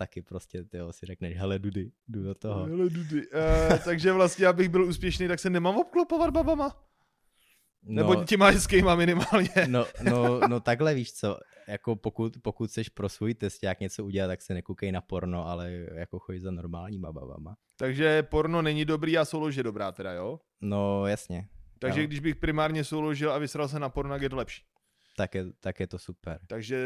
taky prostě ty si řekneš, hele Dudy, jdu do toho. Hele, Dudy. Uh, takže vlastně, abych byl úspěšný, tak se nemám obklopovat babama? No, Nebo těma hezkýma minimálně. no, no, no takhle víš co, jako pokud, pokud chceš pro svůj test jak něco udělat, tak se nekoukej na porno, ale jako chodí za normálníma babama. Takže porno není dobrý a soulož je dobrá teda, jo? No jasně, Takže Jo. když bych primárně souložil a vysral se na porno, tak je to lepší. Tak je, tak je to super. Takže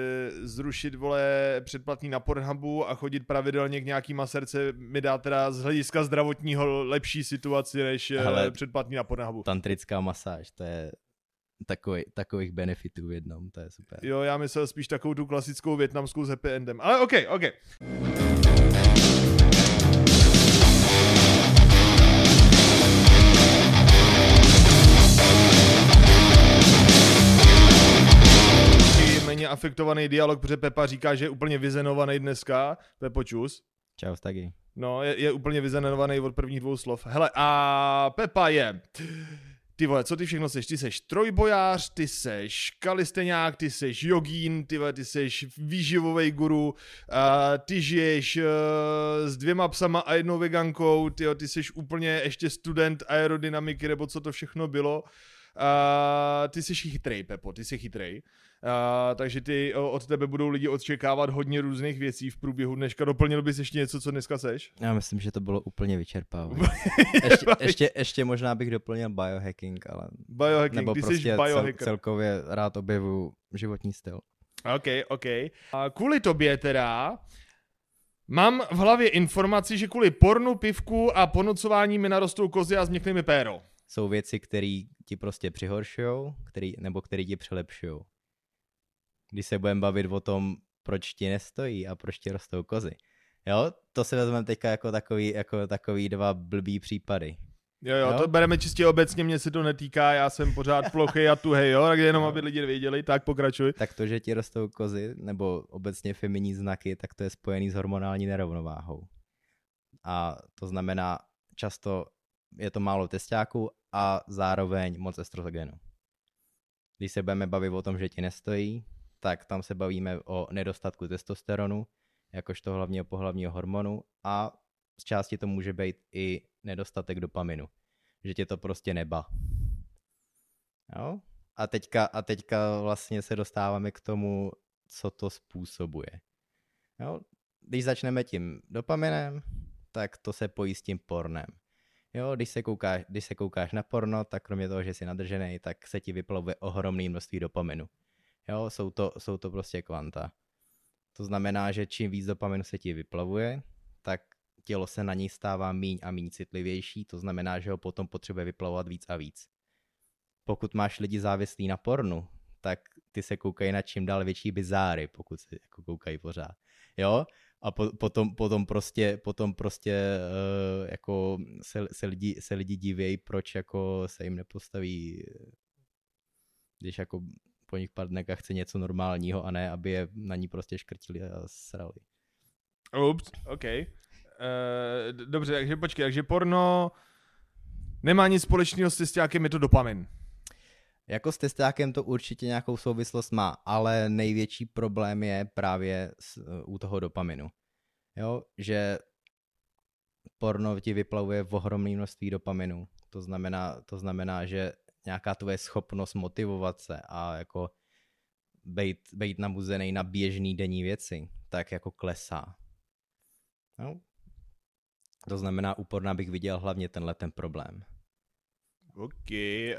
zrušit, vole, předplatný na Pornhubu a chodit pravidelně k nějaký maserce mi dá teda z hlediska zdravotního lepší situaci, než Hele. Hele. předplatný na Pornhubu. Tantrická masáž, to je takový, takových benefitů v jednom, to je super. Jo, já myslel spíš takovou tu klasickou větnamskou s happy endem. Ale OK, OK. Méně afektovaný dialog, protože Pepa říká, že je úplně vyzenovaný dneska. Pepo čus. Čau, taky. No, je, je úplně vyzenovaný od prvních dvou slov. Hele, a Pepa je... Ty vole, co ty všechno seš? Ty seš trojbojář, ty seš kalisteňák, ty seš jogín, ty vole, ty seš výživový guru, a ty žiješ uh, s dvěma psama a jednou vegankou, ty, ty seš úplně ještě student aerodynamiky, nebo co to všechno bylo. Uh, ty jsi chytrej, Pepo, ty jsi chytrej. Uh, takže ty od tebe budou lidi očekávat hodně různých věcí v průběhu dneška. Doplnil bys ještě něco, co dneska seš? Já myslím, že to bylo úplně vyčerpávající. ještě, ještě, ještě možná bych doplnil biohacking, ale Biohacking, nebo ty jsi prostě cel, biohacker. celkově rád objevu životní styl. OK, OK. A kvůli tobě teda mám v hlavě informaci, že kvůli pornu, pivku a ponocování mi narostou kozy a změkne mi péro. Jsou věci, které ti prostě přihoršujou, který, nebo které ti přilepšují. Když se budeme bavit o tom, proč ti nestojí a proč ti rostou kozy. Jo, to si vezmeme teďka jako takový, jako takový dva blbý případy. Jo, jo, Jo? to bereme čistě obecně, mě se to netýká, já jsem pořád plochý a tuhej, jo, tak jenom aby lidi věděli, tak pokračuj. Tak to, že ti rostou kozy, nebo obecně feminní znaky, tak to je spojený s hormonální nerovnováhou. A to znamená, často je to málo testáků a zároveň moc estrogenu. Když se budeme bavit o tom, že ti nestojí, tak tam se bavíme o nedostatku testosteronu, jakožto hlavního pohlavního hormonu a z části to může být i nedostatek dopaminu, že tě to prostě neba. Jo? A teďka, a teďka vlastně se dostáváme k tomu, co to způsobuje. Jo? Když začneme tím dopaminem, tak to se pojí s tím pornem. Jo, když se, koukáš, když se koukáš na porno, tak kromě toho, že jsi nadržený, tak se ti vyplavuje ohromné množství dopaminu. Jo, jsou to, jsou to prostě kvanta. To znamená, že čím víc dopaminu se ti vyplavuje, tak tělo se na něj stává míň a míň citlivější, to znamená, že ho potom potřebuje vyplavovat víc a víc. Pokud máš lidi závislí na pornu, tak ty se koukají na čím dál větší bizáry, pokud se jako koukají pořád. Jo? A po, potom, potom prostě, potom prostě uh, jako se, se, lidi, se lidi divějí, proč jako se jim nepostaví, když jako po nich padne a chce něco normálního a ne, aby je na ní prostě škrtili a srali. Ups, OK. Uh, dobře, takže počkej, takže porno nemá nic společného s testákem, je to dopamin. Jako s testákem to určitě nějakou souvislost má, ale největší problém je právě s, u toho dopaminu. Jo, že porno ti vyplavuje v ohromné množství dopaminu. To znamená, to znamená, že nějaká tvoje schopnost motivovat se a jako být, být nabuzený na běžný denní věci, tak jako klesá. Jo? To znamená, u porna bych viděl hlavně tenhle ten problém. OK. Uh,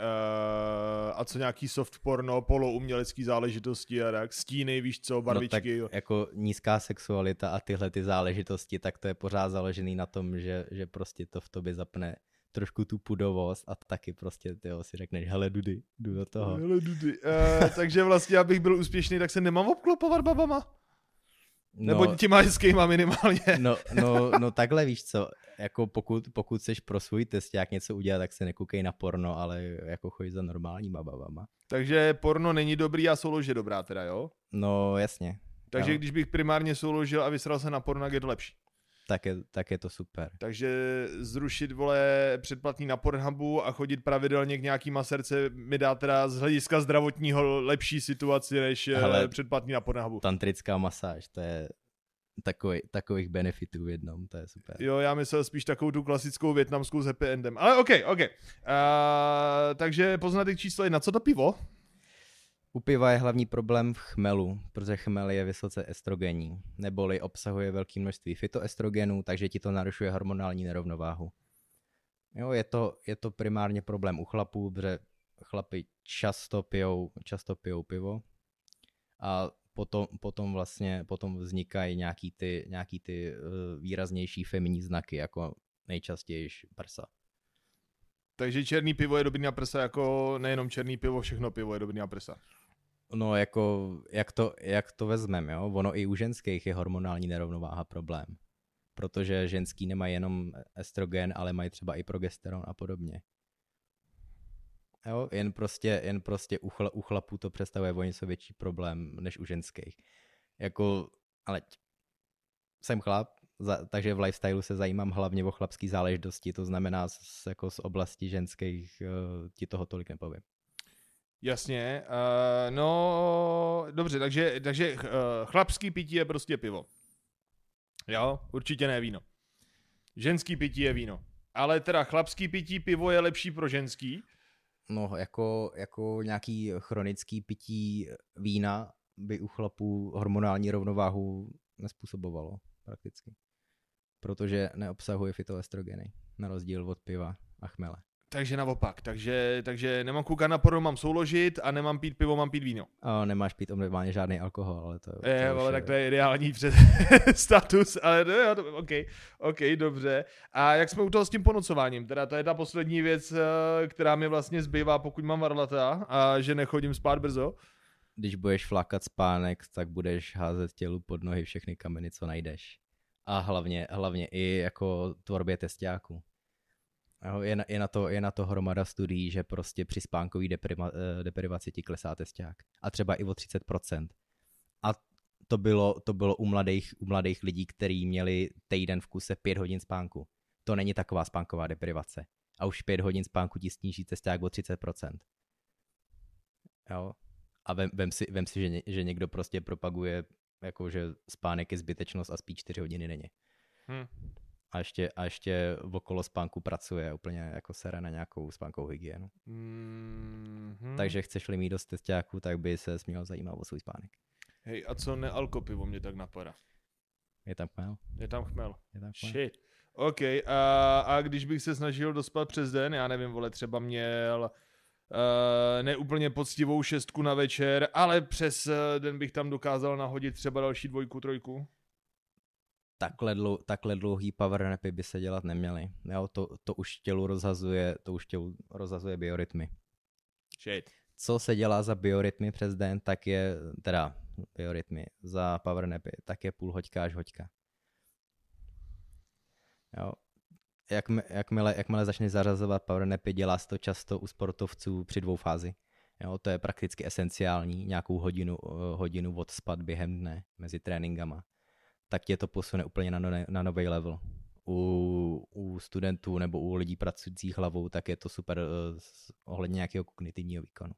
a co nějaký soft porno, poloumělecký záležitosti a tak? Stíny, víš co, barvičky. No tak jako nízká sexualita a tyhle ty záležitosti, tak to je pořád založený na tom, že, že prostě to v tobě zapne trošku tu pudovost a taky prostě ty si řekneš, hele Dudy, jdu do toho. Hele, Dudy. Uh, takže vlastně, abych byl úspěšný, tak se nemám obklopovat babama? Nebo No, těma hezkýma minimálně. no, no, no takhle víš co, jako pokud, pokud chceš pro svůj test jak něco udělat, tak se nekoukej na porno, ale jako chodí za normálníma babama. Takže porno není dobrý a soulož je dobrá teda, jo? No jasně, Takže Jo. když bych primárně souložil a vysral se na porno, tak je to lepší. Tak je, tak je to super. Takže zrušit, vole, předplatný na Pornhubu a chodit pravidelně k nějaký maserce mi dá teda z hlediska zdravotního lepší situaci, než Hele. Hele. předplatný na Pornhubu. Tantrická masáž, to je takový, takových benefitů v jednom, to je super. Jo, já myslel spíš takovou tu klasickou větnamskou s happy endem. Ale OK, OK. Uh, takže poznatek číslo jedna. Co to pivo? U piva je hlavní problém v chmelu, protože chmel je vysoce estrogenní, neboli obsahuje velké množství fytoestrogenů, takže ti to narušuje hormonální nerovnováhu. Jo, je to, je to primárně problém u chlapů, protože chlapi často pijou, často pijou pivo a potom, potom vlastně potom vznikají nějaký ty, nějaký ty uh, výraznější feminní znaky, jako nejčastěji prsa. Takže černý pivo je dobrý na prsa, jako nejenom černý pivo, všechno pivo je dobrý na prsa. No jako, jak to, jak to vezmeme, jo? Ono i u ženských je hormonální nerovnováha problém. Protože ženský nemají jenom estrogen, ale mají třeba i progesteron a podobně. Jo, jen prostě, jen prostě u, chla, u chlapů to představuje o něco větší problém než u ženských. Jako, ale jsem chlap, za, takže v lifestylu se zajímám hlavně o chlapské záležitosti, to znamená z, jako z oblasti ženských uh, ti toho tolik nepovím. Jasně, uh, no dobře, takže, takže uh, chlapský pití je prostě pivo. Jo, určitě ne víno. Ženský pití je víno. Ale teda chlapský pití pivo je lepší pro ženský. No, jako, jako nějaký chronický pití vína by u chlapů hormonální rovnováhu nespůsobovalo prakticky. Protože neobsahuje fytoestrogeny, na rozdíl od piva a chmele. Takže naopak, takže, takže nemám koukat na porno, mám souložit a nemám pít pivo, mám pít víno. A nemáš pít normálně žádný alkohol, ale to, to je. ale tak to je ideální před status, ale jo, to, OK, OK, dobře. A jak jsme u toho s tím ponocováním? Teda to je ta poslední věc, eh, která mi vlastně zbývá, pokud mám varlata a že nechodím spát brzo. Když budeš flakat spánek, tak budeš házet tělu pod nohy všechny kameny, co najdeš. A hlavně, hlavně i jako tvorbě testiáků. Je na, je, na to, je na to hromada studií, že prostě při spánkové depriva, eh, deprivaci ti klesá testák. A třeba i o 30%. A to bylo, to bylo u, mladých, u mladých lidí, kteří měli týden v kuse 5 hodin spánku. To není taková spánková deprivace. A už 5 hodin spánku ti sníží testák o 30%. Jo? A vem, vem si, vem si že, ně, že někdo prostě propaguje, jako že spánek je zbytečnost a spí 4 hodiny není. Hmm a ještě, a ještě okolo spánku pracuje úplně jako sere na nějakou spánkovou hygienu. Mm-hmm. Takže chceš-li mít dost testáků, tak by se měl zajímat o svůj spánek. Hej, a co nealkopivo mě tak napadá? Je tam chmel. Je tam chmel. Je tam chmel. Shit. OK, a, a když bych se snažil dospat přes den, já nevím, vole, třeba měl uh, neúplně poctivou šestku na večer, ale přes den bych tam dokázal nahodit třeba další dvojku, trojku takhle, dlou, takhle dlouhý power napy by se dělat neměly. Jo, to, to už tělu rozhazuje, to už tělu rozhazuje biorytmy. Shit. Co se dělá za biorytmy přes den, tak je, teda biorytmy, za power napy, tak je půl hoďka až hoďka. Jo. Jak, jakmile, jakmile začne zařazovat power napy, dělá se to často u sportovců při dvou fázi. Jo, to je prakticky esenciální, nějakou hodinu, hodinu odspad během dne mezi tréninkama tak tě to posune úplně na, no, na nový level. U, u studentů nebo u lidí pracujících hlavou, tak je to super uh, ohledně nějakého kognitivního výkonu.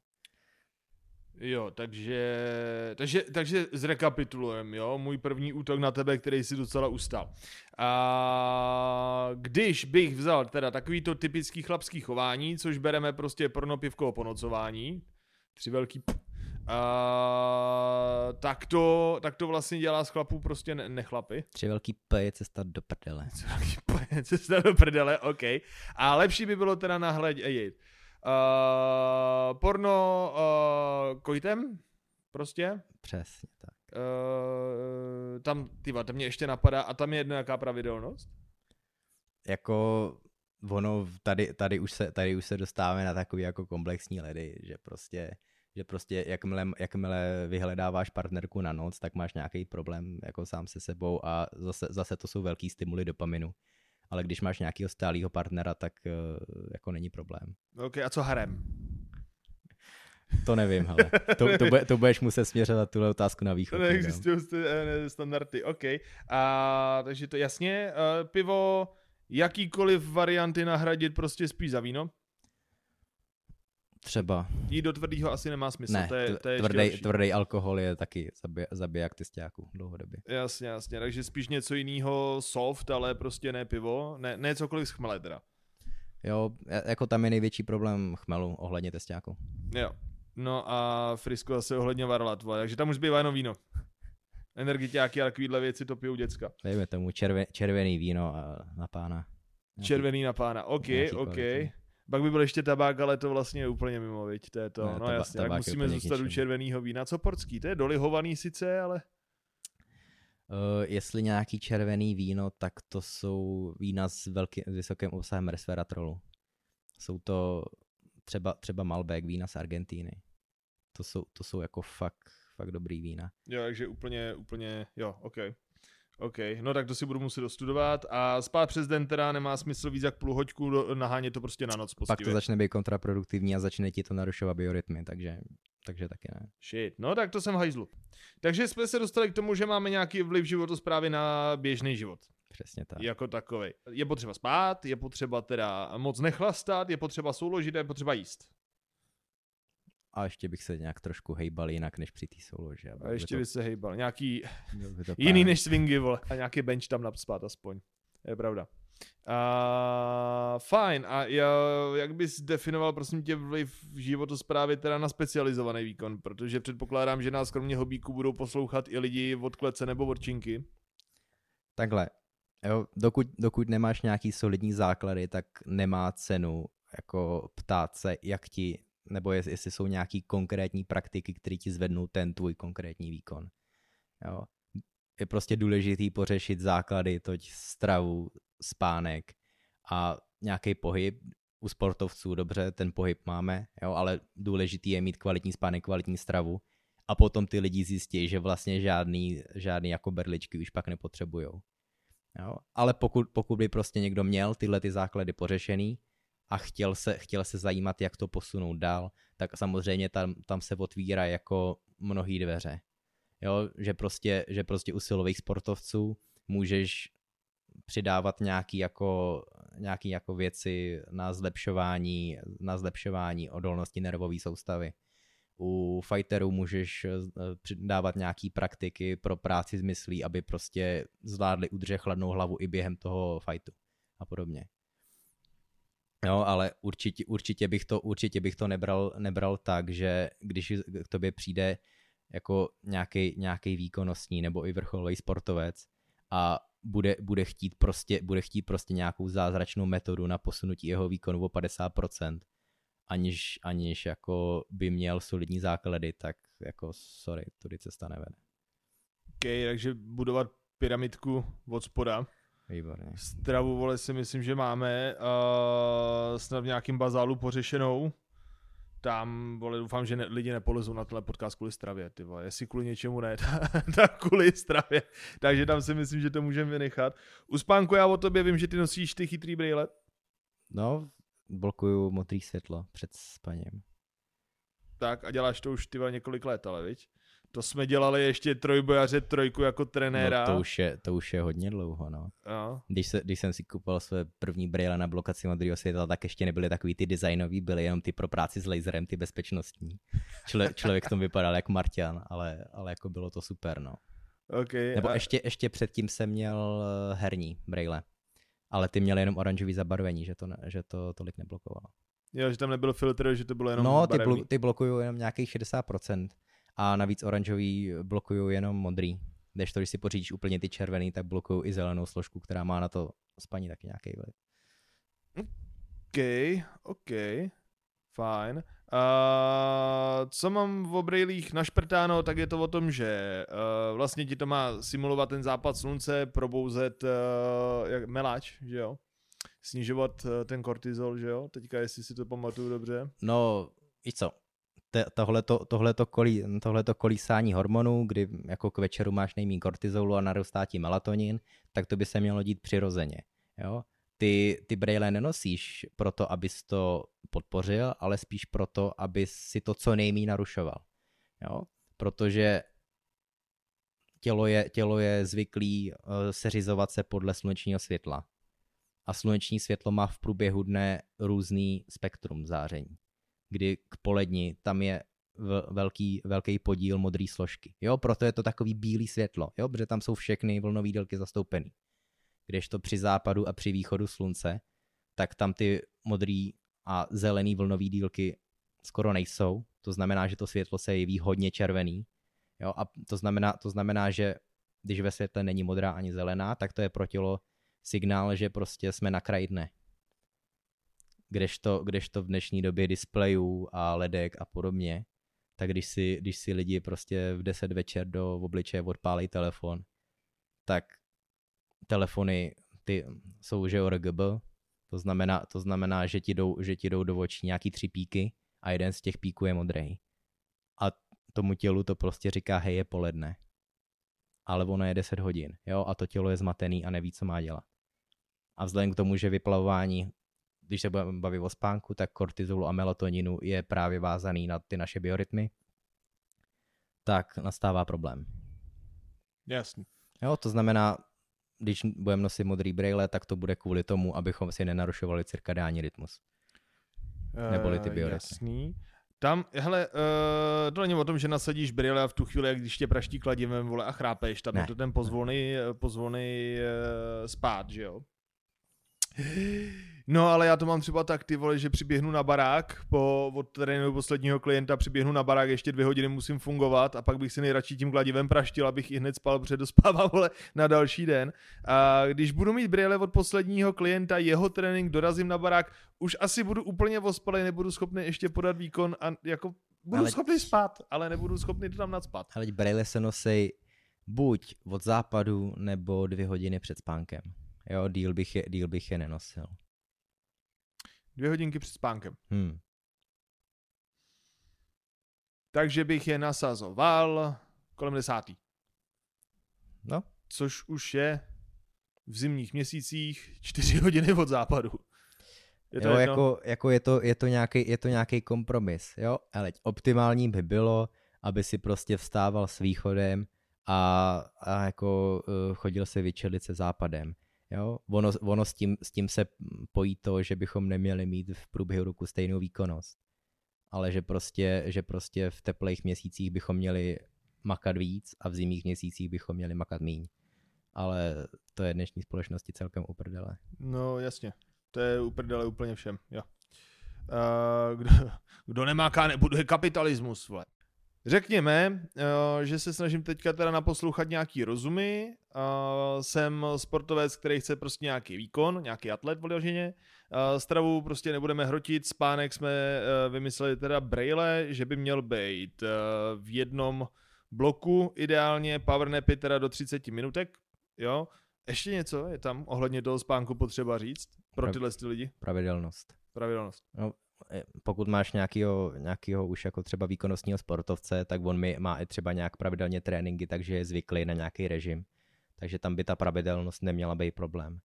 Jo, takže, takže, takže zrekapitulujem, jo, můj první útok na tebe, který si docela ustal. A když bych vzal teda takovýto typický chlapský chování, což bereme prostě pornopivko po nocování, tři velký p- Uh, tak, to, tak to vlastně dělá z chlapů prostě ne- nechlapy. Tři velký P je cesta do prdele. Tři velký P je cesta do prdele, OK. A lepší by bylo teda nahledět. Uh, porno uh, kojtem? Prostě? Přesně tak. Uh, tam, tyva, tam mě ještě napadá, a tam je jedno jaká pravidelnost? Jako ono, tady, tady, už se, tady už se dostáváme na takový jako komplexní ledy, že prostě že prostě jakmile, jakmile vyhledáváš partnerku na noc, tak máš nějaký problém jako sám se sebou a zase, zase to jsou velký stimuly dopaminu. Ale když máš nějakého stálého partnera, tak uh, jako není problém. Ok, a co harem? To nevím, hele. To, to, bude, to budeš muset směřovat tuhle otázku na východ. Neexistují eh, standardy, OK. A, takže to jasně, uh, pivo, jakýkoliv varianty nahradit prostě spíš za víno? Třeba. Jít do tvrdého asi nemá smysl. Ne, to je, to je tvrdý, tvrdý alkohol je taky zabij, zabiják testáků dlouhodobě. Jasně, jasně, takže spíš něco jiného soft, ale prostě ne pivo, ne, ne cokoliv z chmele teda. Jo, jako tam je největší problém chmelu ohledně testáku. Jo. No a Frisko zase ohledně varla tvoje, takže tam už zbývá jenom víno. Energiťáky a takovýhle věci to pijou děcka. Dejme tomu červe, červený víno a na pána. Červený na pána, OK, OK. Kvality. Pak by byl ještě tabák, ale to vlastně je úplně mimo, viď, to je to, ne, no taba, jasně, tak musíme zůstat u červeného vína. Co portský, to je dolihovaný sice, ale... Uh, jestli nějaký červený víno, tak to jsou vína s, velký, s vysokým obsahem resveratrolu. Jsou to třeba, třeba Malbec, vína z Argentíny. To jsou, to jsou jako fakt, fakt dobrý vína. Jo, takže úplně, úplně, jo, OK. OK, no tak to si budu muset dostudovat a spát přes den teda nemá smysl víc jak půl hoďku, nahánět to prostě na noc poctivě. Pak to začne být kontraproduktivní a začne ti to narušovat biorytmy, takže, takže taky ne. Shit, no tak to jsem hajzlu. Takže jsme se dostali k tomu, že máme nějaký vliv životosprávy na běžný život. Přesně tak. Jako takový. Je potřeba spát, je potřeba teda moc nechlastat, je potřeba souložit, je potřeba jíst a ještě bych se nějak trošku hejbal jinak než při té souloži. A ještě to... by se hejbal. Nějaký jiný než swingy, vole. A nějaký bench tam napspat aspoň. Je pravda. Uh, fajn. A jak bys definoval, prosím tě, vliv životosprávy teda na specializovaný výkon? Protože předpokládám, že nás kromě hobíku budou poslouchat i lidi od klece nebo od činky. Takhle. Jo, dokud, dokud nemáš nějaký solidní základy, tak nemá cenu jako ptát se, jak ti nebo jestli jsou nějaký konkrétní praktiky, které ti zvednou ten tvůj konkrétní výkon. Jo. Je prostě důležitý pořešit základy, toť stravu, spánek a nějaký pohyb. U sportovců dobře, ten pohyb máme, jo, ale důležitý je mít kvalitní spánek, kvalitní stravu a potom ty lidi zjistí, že vlastně žádný, žádný jako berličky už pak nepotřebujou. Jo? Ale pokud, pokud by prostě někdo měl tyhle ty základy pořešený, a chtěl se, chtěl se zajímat, jak to posunout dál, tak samozřejmě tam, tam se otvírá jako mnohý dveře. Jo, že prostě, že prostě u silových sportovců můžeš přidávat nějaký jako, nějaký jako věci na zlepšování, na zlepšování odolnosti nervové soustavy. U fighterů můžeš eh, přidávat nějaký praktiky pro práci s myslí, aby prostě zvládli udržet chladnou hlavu i během toho fightu a podobně. Jo, ale určitě, určitě, bych to, určitě bych to nebral, nebral tak, že když k tobě přijde jako nějaký, výkonnostní nebo i vrcholový sportovec a bude, bude, chtít prostě, bude chtít prostě nějakou zázračnou metodu na posunutí jeho výkonu o 50%, aniž, aniž jako by měl solidní základy, tak jako sorry, tudy cesta nevede. OK, takže budovat pyramidku od spoda. Výborně. Stravu, vole, si myslím, že máme uh, snad v nějakým bazálu pořešenou. Tam, vole, doufám, že ne, lidi nepolezou na tenhle podcast kvůli stravě, ty vole. Jestli kvůli něčemu ne, tak kvůli stravě. Takže tam si myslím, že to můžeme vynechat. U spánku já o tobě vím, že ty nosíš ty chytrý brýle. No, blokuju modrý světlo před spaním. Tak a děláš to už ty několik let, ale viď? To jsme dělali ještě trojbojaře trojku jako trenéra. No, to, už je, to už je hodně dlouho, no. no. Když, se, když jsem si kupoval své první brýle na blokaci modrého světla, tak ještě nebyly takový ty designový, byly jenom ty pro práci s laserem, ty bezpečnostní. Člo, člověk tom vypadal jak Martian, ale, ale jako bylo to super, no. Okay, Nebo a... ještě, ještě předtím jsem měl eh, herní brýle, ale ty měly jenom oranžový zabarvení, že to, ne, že to tolik neblokovalo. Jo, že tam nebyl filtr, že to bylo jenom No, ty, blo, ty blokují jenom nějakých 60% a navíc oranžový blokují jenom modrý. Když to, když si pořídíš úplně ty červený, tak blokují i zelenou složku, která má na to spaní taky nějaký vliv. OK, OK, fajn. Uh, co mám v obrejlích našprtáno, tak je to o tom, že uh, vlastně ti to má simulovat ten západ slunce, probouzet uh, jak meláč, že jo? Snižovat uh, ten kortizol, že jo? Teďka, jestli si to pamatuju dobře. No, i co? Tohleto, tohleto, kolí, tohleto kolísání hormonů, kdy jako k večeru máš nejmín kortizolu a narůstá ti melatonin, tak to by se mělo dít přirozeně. Jo? Ty, ty brejle nenosíš proto, abys to podpořil, ale spíš proto, aby si to co nejméně narušoval. Jo? Protože tělo je, tělo je zvyklý uh, seřizovat se podle slunečního světla. A sluneční světlo má v průběhu dne různý spektrum záření. Kdy k poledni tam je velký, velký podíl modré složky. Jo, proto je to takový bílý světlo, jo, protože tam jsou všechny vlnové délky zastoupený. to při západu a při východu slunce, tak tam ty modrý a zelený vlnový dílky skoro nejsou. To znamená, že to světlo se jeví hodně červený. Jo, a to znamená, to znamená, že když ve světle není modrá ani zelená, tak to je pro tělo signál, že prostě jsme na kraji dne. Kdežto, kdežto v dnešní době displejů a ledek a podobně, tak když si, když si lidi prostě v 10 večer do obličeje odpálí telefon, tak telefony ty jsou že RGB, to znamená, to znamená že, ti jdou, že ti jdou do očí nějaký tři píky a jeden z těch píků je modrý. A tomu tělu to prostě říká, hej, je poledne. Ale ono je 10 hodin, jo, a to tělo je zmatený a neví, co má dělat. A vzhledem k tomu, že vyplavování, když se budeme bavit o spánku, tak kortizolu a melatoninu je právě vázaný na ty naše biorytmy, tak nastává problém. Jasně. Jo, to znamená, když budeme nosit modrý brýle, tak to bude kvůli tomu, abychom si nenarušovali cirkadiální rytmus. Neboli ty eh, biorytmy. Jasný. Tam, hele, uh, to není o tom, že nasadíš brýle a v tu chvíli, jak když tě praští kladivem, vole, a chrápeš, tam ne. je to ten pozvolný, pozvolný uh, spát, že jo? No, ale já to mám třeba tak, ty vole, že přiběhnu na barák, po odtrénu posledního klienta přiběhnu na barák, ještě dvě hodiny musím fungovat a pak bych si nejradši tím kladivem praštil, abych i hned spal, protože dospávám, vole, na další den. A když budu mít brýle od posledního klienta, jeho trénink, dorazím na barák, už asi budu úplně ospalý, nebudu schopný ještě podat výkon a jako budu ale... schopný spát, ale nebudu schopný to tam nadspat. Ale brýle se nosej buď od západu, nebo dvě hodiny před spánkem. Jo, díl bych je, díl bych je nenosil. Dvě hodinky před spánkem. Hmm. Takže bych je nasazoval kolem desátý. No. Což už je v zimních měsících čtyři hodiny od západu. Je to jo, jako, jako je to, je to nějaký, je to nějaký kompromis, jo, ale optimální by bylo, aby si prostě vstával s východem a, a jako uh, chodil se vyčelit se západem. Jo? Ono, ono s, tím, s tím se pojí to, že bychom neměli mít v průběhu roku stejnou výkonnost. Ale že prostě, že prostě v teplých měsících bychom měli makat víc a v zimních měsících bychom měli makat míň. Ale to je dnešní společnosti celkem uprdele. No jasně, to je uprdele úplně všem, jo. Uh, kdo, kdo nemáká, nebuduje kapitalismus, vole. Řekněme, eh, že se snažím teďka teda naposlouchat nějaký rozumy. Eh, jsem sportovec, který chce prostě nějaký výkon, nějaký atlet vyloženě. Eh, stravu prostě nebudeme hrotit, spánek jsme vymysleli teda braille, že by měl být v jednom bloku, ideálně powernapy teda do 30 minutek, jo. Ještě něco je tam ohledně toho spánku potřeba říct pro tyhle ty lidi? Pravidelnost. Pravidelnost. No, pokud máš nějakýho, nějakýho už jako třeba výkonnostního sportovce, tak on mi má i třeba nějak pravidelně tréninky, takže je zvyklý na nějaký režim. Takže tam by ta pravidelnost neměla být problém.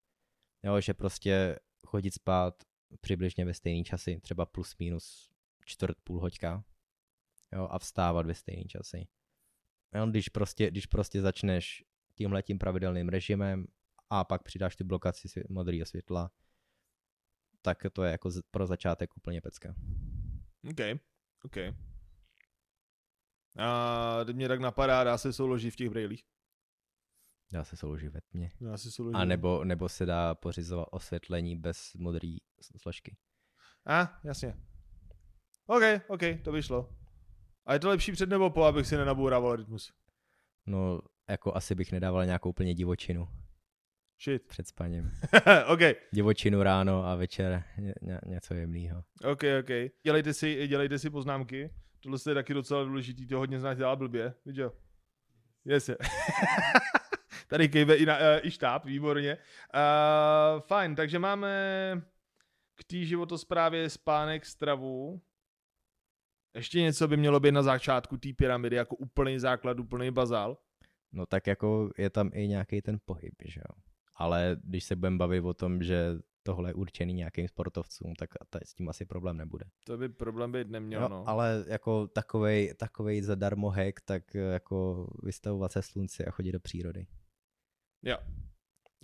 Jo, že prostě chodit spát přibližně ve stejný časy, třeba plus minus čtvrt, půl hoďka, jo, a vstávat ve stejný časy. Jo, když, prostě, když prostě začneš tímhletím pravidelným režimem a pak přidáš tu blokaci modrého světla, tak to je jako pro začátek úplně pecka. OK, OK. A mě tak napadá, dá se souložit v těch brejlích? Dá se souložit ve tmě. Dá se souložit. A nebo, nebo se dá pořizovat osvětlení bez modré složky. A, jasně. OK, OK, to by šlo. A je to lepší před nebo po, abych si nenabourával rytmus? No, jako asi bych nedával nějakou úplně divočinu. Shit. Před spaním. OK. Divočinu ráno a večer ně, ně, něco jemného. OK, OK. Dělejte si, dělejte si poznámky. Tohle je taky docela důležitý, to hodně znáš dělá blbě, víš jo? Yes. Tady kejve i, na, uh, i štáb, výborně. Uh, fajn, takže máme k té životosprávě spánek, stravu. Ještě něco by mělo být na začátku té pyramidy, jako úplný základ, úplný bazál. No tak jako je tam i nějaký ten pohyb, že jo ale když se budeme bavit o tom, že tohle je určený nějakým sportovcům, tak s tím asi problém nebude. To by problém být neměl, no. no. Ale jako takovej, takovej zadarmo hack, tak jako vystavovat se slunci a chodit do přírody. Jo,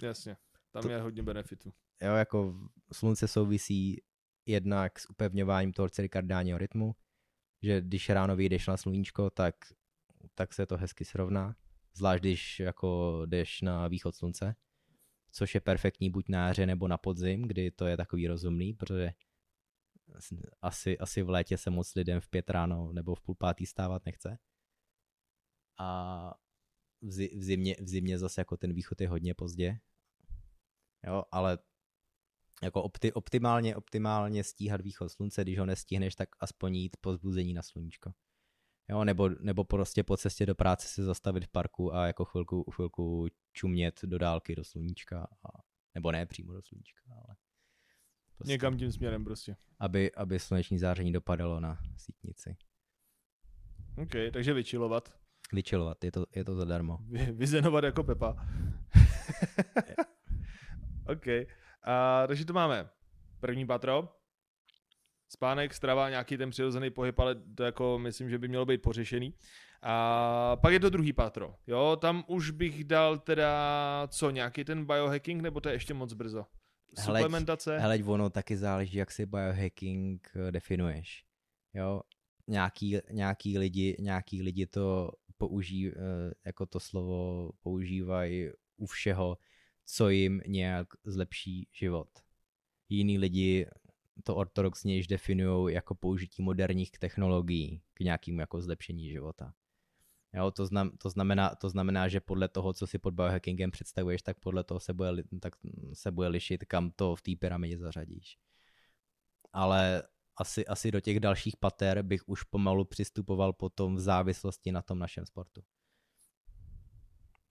jasně. Tam to, je hodně benefitů. Jo, jako slunce souvisí jednak s upevňováním toho cirkadiálního rytmu, že když ráno vyjdeš na sluníčko, tak, tak se to hezky srovná, zvlášť když jako jdeš na východ slunce, což je perfektní buď na jaře nebo na podzim, kdy to je takový rozumný, protože asi, asi v létě se moc lidem v pět ráno nebo v půl pátý stávat nechce. A v, zi, v, zimě, v zimě zase jako ten východ je hodně pozdě. Jo, ale jako opti, optimálně, optimálně stíhat východ slunce, když ho nestihneš, tak aspoň jít po zbuzení na sluníčko. Jo, nebo, nebo prostě po cestě do práce se zastavit v parku a jako chvilku, chvilku čumět do dálky do sluníčka. A, nebo ne přímo do sluníčka, ale... Prostě, Někam tím směrem prostě. Aby, aby sluneční záření dopadalo na sítnici. OK, takže vyčilovat. Vyčilovat, je to, je to zadarmo. Vy, vyzenovat jako Pepa. OK. A, takže to máme první patro, spánek, strava, nějaký ten přirozený pohyb, ale to jako myslím, že by mělo být pořešený. A pak je to druhý patro, jo, tam už bych dal teda co, nějaký ten biohacking, nebo to je ještě moc brzo? Suplementace? Hele, ono taky záleží, jak si biohacking eh, definuješ, jo, nějaký, nějaký, lidi, nějaký lidi to použijí, eh, jako to slovo používají u všeho, co jim nějak zlepší život. Jiní lidi to ortodoxně již definují jako použití moderních technologií k nějakému jako zlepšení života. Jo, to, znam, to, znamená, to znamená, že podle toho, co si pod biohackingem představuješ, tak podle toho se bude, tak se bude lišit, kam to v té pyramidě zařadíš. Ale asi, asi do těch dalších pater bych už pomalu přistupoval potom v závislosti na tom našem sportu.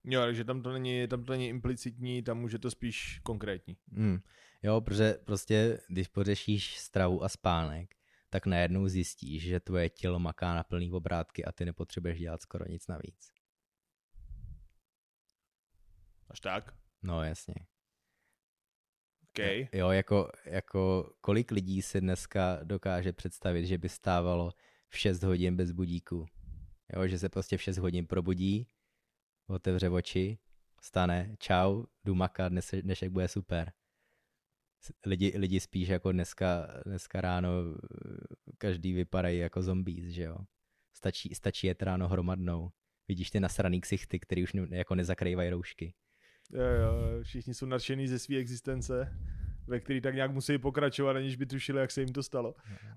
Jo, takže tam to není, tam to není implicitní, tam už je to spíš konkrétní. Hmm. Jo, protože prostě, když pořešíš stravu a spánek, tak najednou zjistíš, že tvoje tělo maká na plný obrátky a ty nepotřebuješ dělat skoro nic navíc. Až tak? No, jasně. Okay. Jo, jako, jako kolik lidí se dneska dokáže představit, že by stávalo v 6 hodin bez budíku. Jo, že se prostě v 6 hodin probudí, otevře oči, stane, čau, jdu makat, dnešek bude super. Lidi, lidi spíš jako dneska, dneska ráno každý vypadají jako zombies, že jo. Stačí, stačí jet ráno hromadnou. Vidíš ty nasraný ksichty, který už ne, jako nezakrývají roušky. Jo, jo, všichni jsou nadšený ze své existence, ve který tak nějak musí pokračovat, aniž by tušili, jak se jim to stalo.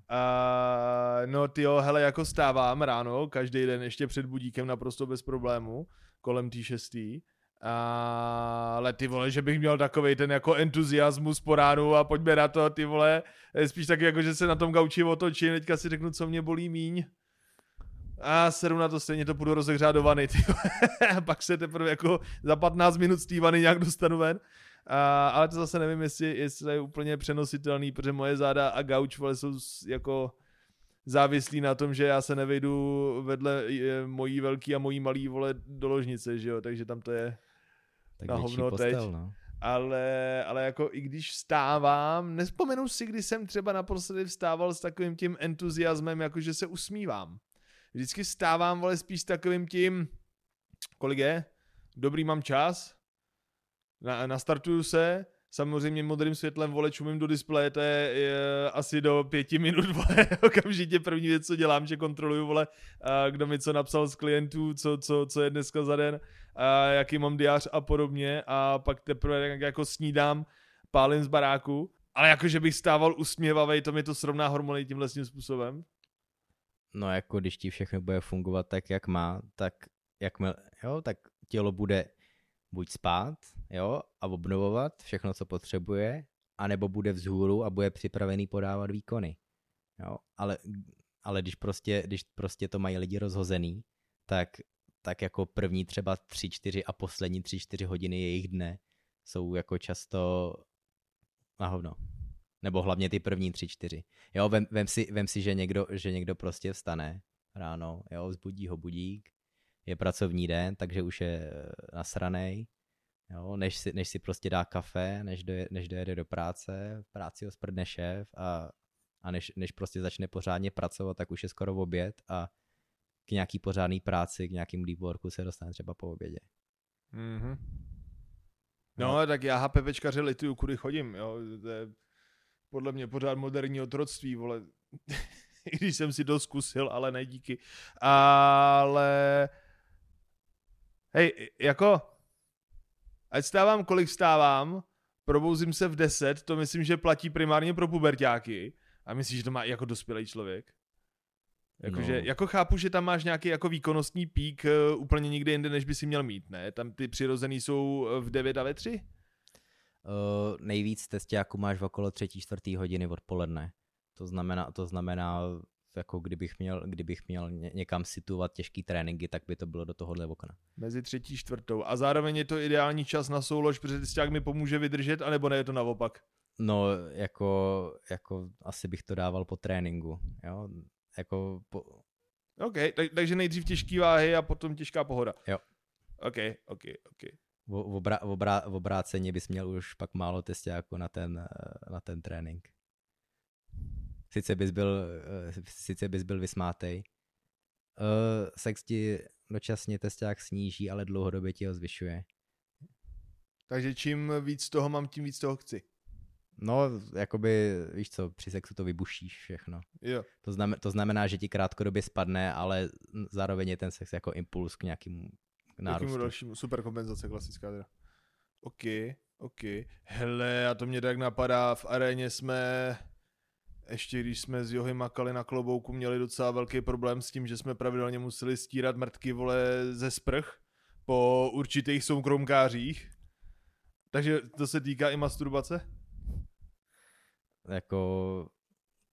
A, no ty jo, hele, jako stávám ráno, každý den ještě před budíkem naprosto bez problému, kolem tý šestý. A, ale ty vole, že bych měl takový ten jako entuziasmus po ránu a pojďme na to, ty vole, spíš taky jako, že se na tom gauči otočím, teďka si řeknu, co mě bolí míň. A seru na to stejně to půjdu rozehřát do vany, ty pak se teprve jako za 15 minut z té vany nějak dostanu ven. A, ale to zase nevím, jestli, jestli je úplně přenositelný, protože moje záda a gauč vole, jsou jako závislí na tom, že já se nevejdu vedle mojí velký a mojí malý vole do ložnice, že jo, takže tam to je tak na hovno postel, teď. No. Ale, ale jako i když vstávám, nespomenu si, kdy jsem třeba naposledy vstával s takovým tím entuziasmem, jako že se usmívám. Vždycky vstávám, vole, spíš s takovým tím, kolik je? Dobrý mám čas, na, nastartuju se, samozřejmě modrým světlem vole čumím do displeje, to je, je asi do pěti minut, vole, okamžitě první věc, co dělám, že kontroluju, vole, kdo mi co napsal z klientů, co, co, co je dneska za den, a jaký mám diář a podobně a pak teprve jako snídám, pálím z baráku, ale jako, že bych stával usměvavej, to mi to srovná hormony tímhle způsobem. No jako když ti všechno bude fungovat tak, jak má, tak jakmile, jo, tak tělo bude buď spát, jo, a obnovovat všechno, co potřebuje, anebo bude vzhůru a bude připravený podávat výkony. Jo, ale, ale když, prostě, když prostě to mají lidi rozhozený, tak, tak jako první třeba tři, čtyři a poslední tři, čtyři hodiny jejich dne jsou jako často na hovno. Nebo hlavně ty první tři, čtyři. Jo, vem, vem, si, vem si, že někdo, že někdo prostě vstane ráno, jo, vzbudí ho budík, je pracovní den, takže už je eh, nasranej, jo, než, si, než si prostě dá kafe, než, do, než dojede do práce, v práci ho sprdne šéf a, a než, než prostě začne pořádně pracovat, tak už je skoro v oběd a k nějaký pořádný práci, k nějakým deep worku se dostane třeba po obědě. Mm-hmm. No, no, tak já HPVčkaře lituju, kudy chodím, jo. To je podle mě pořád moderní otroctví, vole. I když jsem si to zkusil, ale ne díky. Ale hej, jako ať stávám, kolik stávám, probouzím se v 10, to myslím, že platí primárně pro pubertáky. A myslíš, že to má jako dospělý člověk? Jakože, no. jako chápu, že tam máš nějaký jako výkonnostní pík uh, úplně nikde jinde, než by si měl mít, ne? Tam ty přirozený jsou v 9 a ve 3? Uh, nejvíc testiáků máš v okolo 3. 4. hodiny odpoledne. To znamená, to znamená jako kdybych měl, kdybych měl někam situovat těžký tréninky, tak by to bylo do tohohle okna. Mezi třetí čtvrtou. A zároveň je to ideální čas na soulož, protože testák mi pomůže vydržet, anebo ne je to naopak? No, jako, jako asi bych to dával po tréninku, jo. Jako po... OK, tak, takže nejdřív těžký váhy a potom těžká pohoda. Jo. OK, OK, OK. V, obrá, v, obrá, v obráceně bys měl už pak málo testáků na ten, na ten trénink. Sice bys byl, eh, sice bys byl vysmátej. Uh, sex ti dočasně testák sníží, ale dlouhodobě ti ho zvyšuje. Takže čím víc toho mám, tím víc toho chci. No, jakoby, víš co, při sexu to vybušíš všechno. Jo. To, znamená, to znamená, že ti krátkodobě spadne, ale zároveň je ten sex jako impuls k nějakému nárůstu. Nějakému dalšímu, super kompenzace klasická teda. OK, OK. Hele, a to mě tak napadá, v aréně jsme ještě když jsme s Johy makali na klobouku, měli docela velký problém s tím, že jsme pravidelně museli stírat mrtky vole ze sprch po určitých soukromkářích. Takže to se týká i masturbace? Jako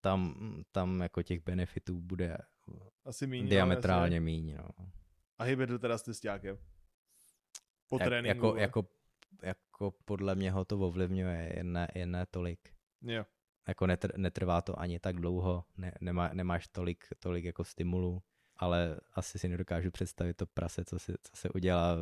tam, tam jako těch benefitů bude asi míň, diametrálně no, míň. No. A to teda s testákem? Po Jak, tréninku? Jako, jako, jako podle mě ho to ovlivňuje, jen ne, jen ne tolik. Jo jako netr, netrvá to ani tak dlouho, ne, nemá, nemáš tolik, tolik jako stimulů, ale asi si nedokážu představit to prase, co, si, co se udělá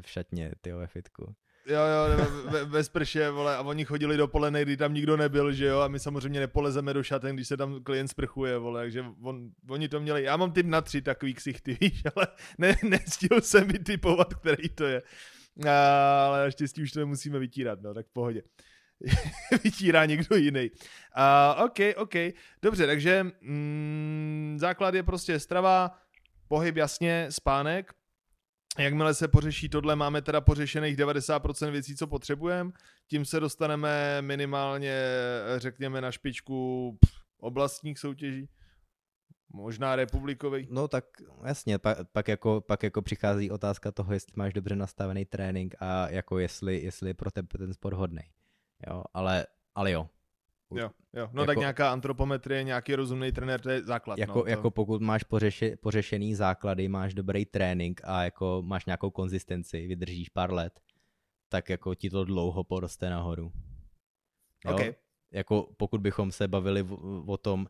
v šatně, ty ve fitku. Jo, jo, ve, ve sprše, vole, a oni chodili dopoledne, kdy tam nikdo nebyl, že jo, a my samozřejmě nepolezeme do šaten, když se tam klient sprchuje, vole, takže on, oni to měli, já mám typ na tři takový ksichty, víš, ale ne, nestil jsem vytipovat, který to je. Ale naštěstí už to nemusíme vytírat, no, tak v pohodě. vytírá někdo jiný. Uh, OK, OK. Dobře, takže mm, základ je prostě strava, pohyb jasně, spánek. Jakmile se pořeší tohle, máme teda pořešených 90% věcí, co potřebujeme. Tím se dostaneme minimálně, řekněme, na špičku oblastních soutěží. Možná republikový. No tak jasně, pak, pak, jako, pak jako přichází otázka toho, jestli máš dobře nastavený trénink a jako jestli, jestli je pro tebe ten sport hodný. Jo, ale, ale jo. Jo, jo. No jako, tak nějaká antropometrie, nějaký rozumný trenér, to je základ. Jako, no, to... jako pokud máš pořeši, pořešený základy, máš dobrý trénink a jako máš nějakou konzistenci, vydržíš pár let, tak jako ti to dlouho poroste nahoru. Jo? Okay. Jako pokud bychom se bavili o, o tom,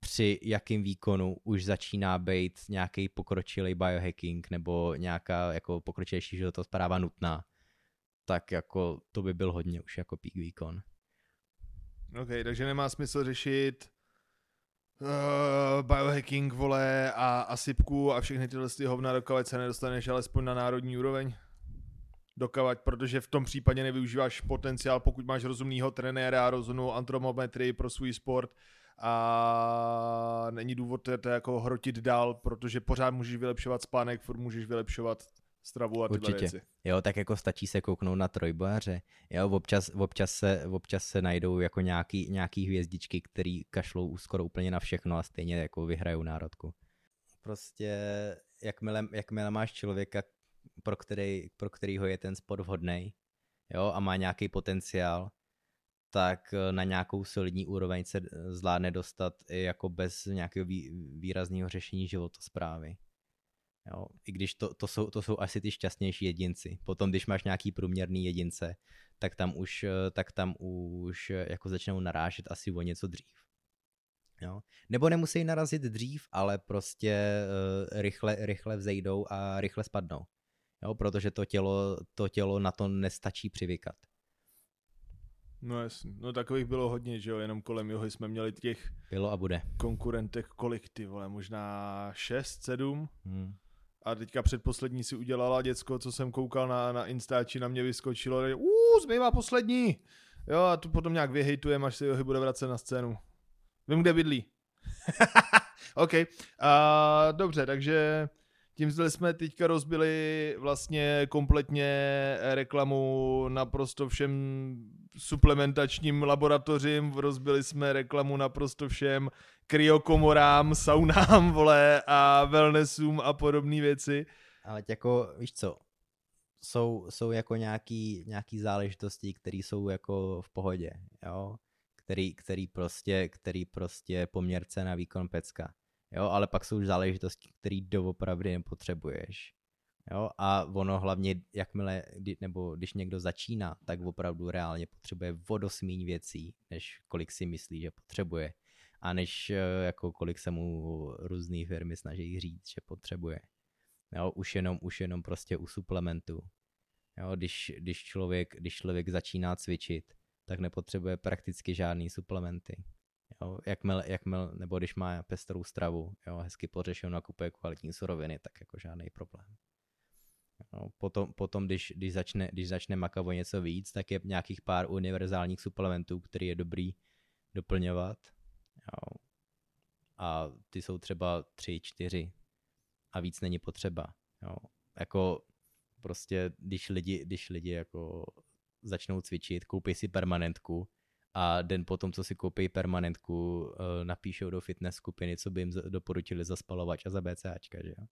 při jakým výkonu už začíná být nějaký pokročilý biohacking nebo nějaká jako pokročilejší životospráva nutná, tak jako to by byl hodně už jako peak výkon. OK, takže nemá smysl řešit uh, biohacking, vole, a asypku a všechny tyhle ty hovna, dokavať se nedostaneš alespoň na národní úroveň? Dokavať, protože v tom případě nevyužíváš potenciál, pokud máš rozumného trenéra, rozumnou antromometrii pro svůj sport a není důvod to jako hrotit dál, protože pořád můžeš vylepšovat spánek, furt můžeš vylepšovat stravu a tyhle Určitě. věci. Jo, tak jako stačí se kouknout na trojbojaře. Jo, občas, občas, se, občas se najdou jako nějaký, nějaký hvězdičky, který kašlou skoro úplně na všechno a stejně jako vyhrajou národku. Prostě jakmile, jakmile máš člověka, pro, který, pro kterýho je ten sport vhodný, jo, a má nějaký potenciál, tak na nějakou solidní úroveň se zvládne dostat i jako bez nějakého výrazného řešení životosprávy. Jo? I když to, to, jsou, to jsou asi ty šťastnější jedinci. Potom, když máš nějaký průměrný jedince, tak tam už, eh, tak tam už eh, jako začnou narážet asi o něco dřív. Jo? Nebo nemusí narazit dřív, ale prostě uh, rychle, rychle vzejdou a rychle spadnou. Jo? Protože to tělo, to tělo na to nestačí přivykat. No jasně, no takových bylo hodně, že jo, jenom kolem Johy jsme měli těch bylo a bude. konkurentek kolik ty vole, možná šest, sedm. Hmm a teďka předposlední si udělala děcko, co jsem koukal na, na Instači, na mě vyskočilo, uuu, zbývá poslední. Jo, a tu potom nějak vyhejtujeme, až se Johy bude vracet na scénu. Vím, kde bydlí. OK. Uh, dobře, takže tím jsme teďka rozbili vlastně kompletně reklamu naprosto všem suplementačním laboratořím, rozbili jsme reklamu naprosto všem kryokomorám, saunám, vole, a wellnessům a podobné věci. Ale jako, víš co, jsou, jsou jako nějaký, nějaký záležitosti, které jsou jako v pohodě, jo? Který, který, prostě, který prostě poměrce na výkon pecka. Jo, ale pak jsou záležitosti, které doopravdy nepotřebuješ. Jo, a ono hlavně, jakmile, nebo když někdo začíná, tak opravdu reálně potřebuje vodosmíň věcí, než kolik si myslí, že potřebuje. A než eh, jako kolik se mu různé firmy snaží říct, že potřebuje. Jo, už jenom, už jenom prostě u suplementu. Jo, když, když, člověk, když člověk začíná cvičit, tak nepotřebuje prakticky žádný suplementy. Jo, jakmile, jakmile, nebo když má pestrou stravu, jo, hezky pořešenou, nakupuje kvalitní suroviny, tak jako žádný problém. Jo, potom, potom když, když, začne, když začne makavo něco víc, tak je nějakých pár univerzálních suplementů, který je dobrý doplňovat. Jo. A ty jsou třeba tři, čtyři a víc není potřeba. Jo. Jako prostě, když lidi, když lidi jako začnou cvičit, koupí si permanentku, a den potom, co si koupí permanentku, eh, napíšou do fitness skupiny, co by jim doporučili za spalovač a za BCAčka, že jo?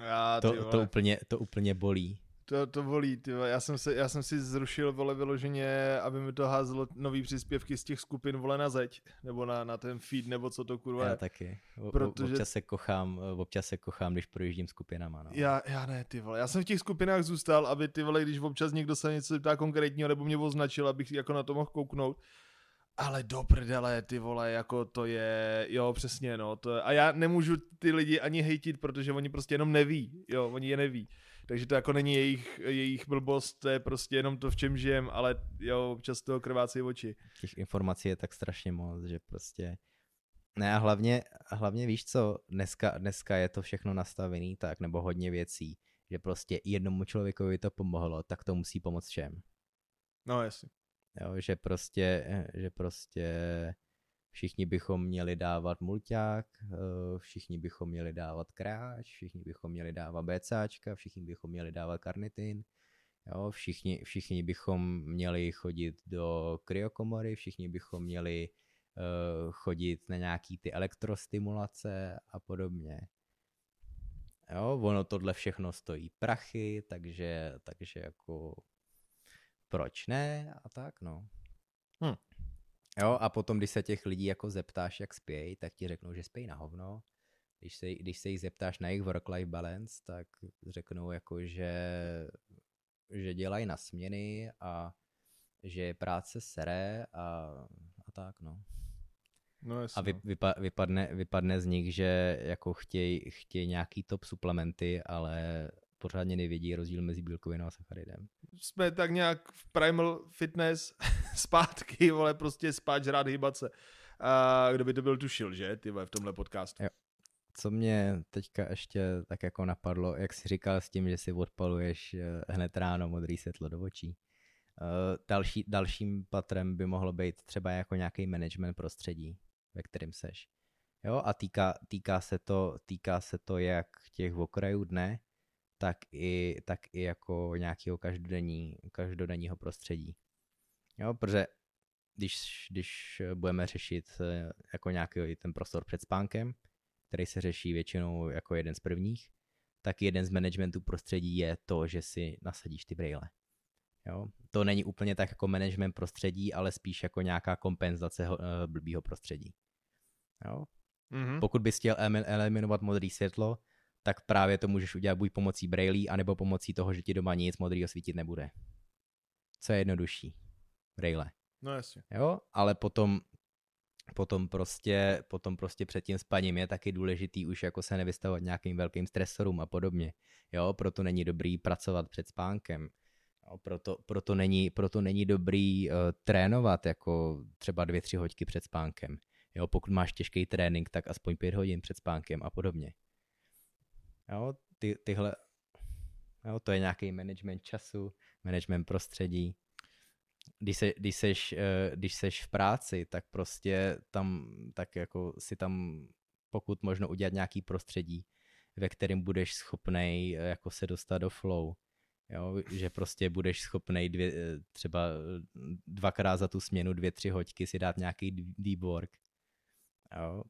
Já, to, to, úplně, to úplně bolí. To, to bolí, ty já jsem, se, já jsem si zrušil vole vyloženě, aby mi to házelo nový příspěvky z těch skupin vole na zeď, nebo na, na ten feed, nebo co to kurva Já taky, o, protože... občas se kochám, občas se kochám, když projíždím skupinama, no. Já, já ne, ty vole, já jsem v těch skupinách zůstal, aby ty vole, když občas někdo se něco ptá konkrétního, nebo mě označil, abych jako na to mohl kouknout, ale do prdele, ty vole, jako to je, jo, přesně, no, to je, a já nemůžu ty lidi ani hejtit, protože oni prostě jenom neví, jo, oni je neví. Takže to jako není jejich, jejich blbost, to je prostě jenom to, v čem žijem, ale jo, občas toho krvácí oči. Těch informací je tak strašně moc, že prostě... Ne a hlavně, hlavně víš co, dneska, dneska je to všechno nastavený tak, nebo hodně věcí, že prostě jednomu člověkovi to pomohlo, tak to musí pomoct všem. No jasně. Jo, že prostě, že prostě všichni bychom měli dávat mulťák, eh, všichni bychom měli dávat kráč, všichni bychom měli dávat BCAčka, všichni bychom měli dávat karnitin, jo, všichni, všichni bychom měli chodit do kryokomory, všichni bychom měli uh, chodit na nějaký ty elektrostimulace a podobně. Jo, ono tohle všechno stojí prachy, takže, takže jako proč ne a tak, no. Hm. Jo, a potom, když se těch lidí jako zeptáš, jak spějí, tak ti řeknou, že spějí na hovno. Když se, když se jich zeptáš na jejich work-life balance, tak řeknou jako, že, že dělají na směny a že je práce sere a, a tak, no. No, a vy, no. vypa, vypadne, vypadne z nich, že jako chtějí chtěj nějaký top suplementy, ale pořádně nevědí rozdíl mezi bílkovinou a sacharidem. Jsme tak nějak v primal fitness zpátky, vole, prostě spát, žrát, hýbat se. A kdo by to byl tušil, že, ty v tomhle podcastu. Jo. Co mě teďka ještě tak jako napadlo, jak jsi říkal s tím, že si odpaluješ eh, hned ráno modrý světlo do očí. Uh, další, dalším patrem by mohlo být třeba jako nějaký management prostředí, ve kterém seš. Jo, a týká, týká, se to, týká se to jak těch okrajů dne, tak i, tak i jako nějakého každodenní, každodenního prostředí. Jo, protože když, když budeme řešit eh, jako nějaký ten prostor před spánkem, který se řeší většinou jako jeden z prvních, tak jeden z managementů prostředí je to, že si nasadíš ty brýle. Jo? To není úplně tak jako management prostředí, ale spíš jako nějaká kompenzace uh, blbýho prostředí. Jo? Mm-hmm. Pokud bys chtěl eliminovat modré světlo, tak právě to můžeš udělat buď pomocí brailí, anebo pomocí toho, že ti doma nic modrýho svítit nebude. Co je jednodušší? Braille. No jasně. Jo, ale potom, potom prostě, potom prostě před tím spaním je taky důležitý už jako se nevystavovat nějakým velkým stresorům a podobně. Jo, proto není dobrý pracovat před spánkem. Jo, proto, proto, není, proto není dobrý uh, trénovat jako třeba dvě, tři hoďky před spánkem. Jo, pokud máš těžký trénink, tak aspoň pět hodin před spánkem a podobně. Jo, ty, tyhle, jo, to je nějaký management času, management prostředí. když, se, když, seš, eh, když seš v práci, tak prostě tam, tak jako si tam pokud možno udělat nějaký prostředí, ve kterém budeš schopnej eh, jako se dostat do flow. Jo, že prostě budeš schopnej dvě, eh, třeba dvakrát za tu směnu, dvě, tři hoďky si dát nějaký deep work. Jo,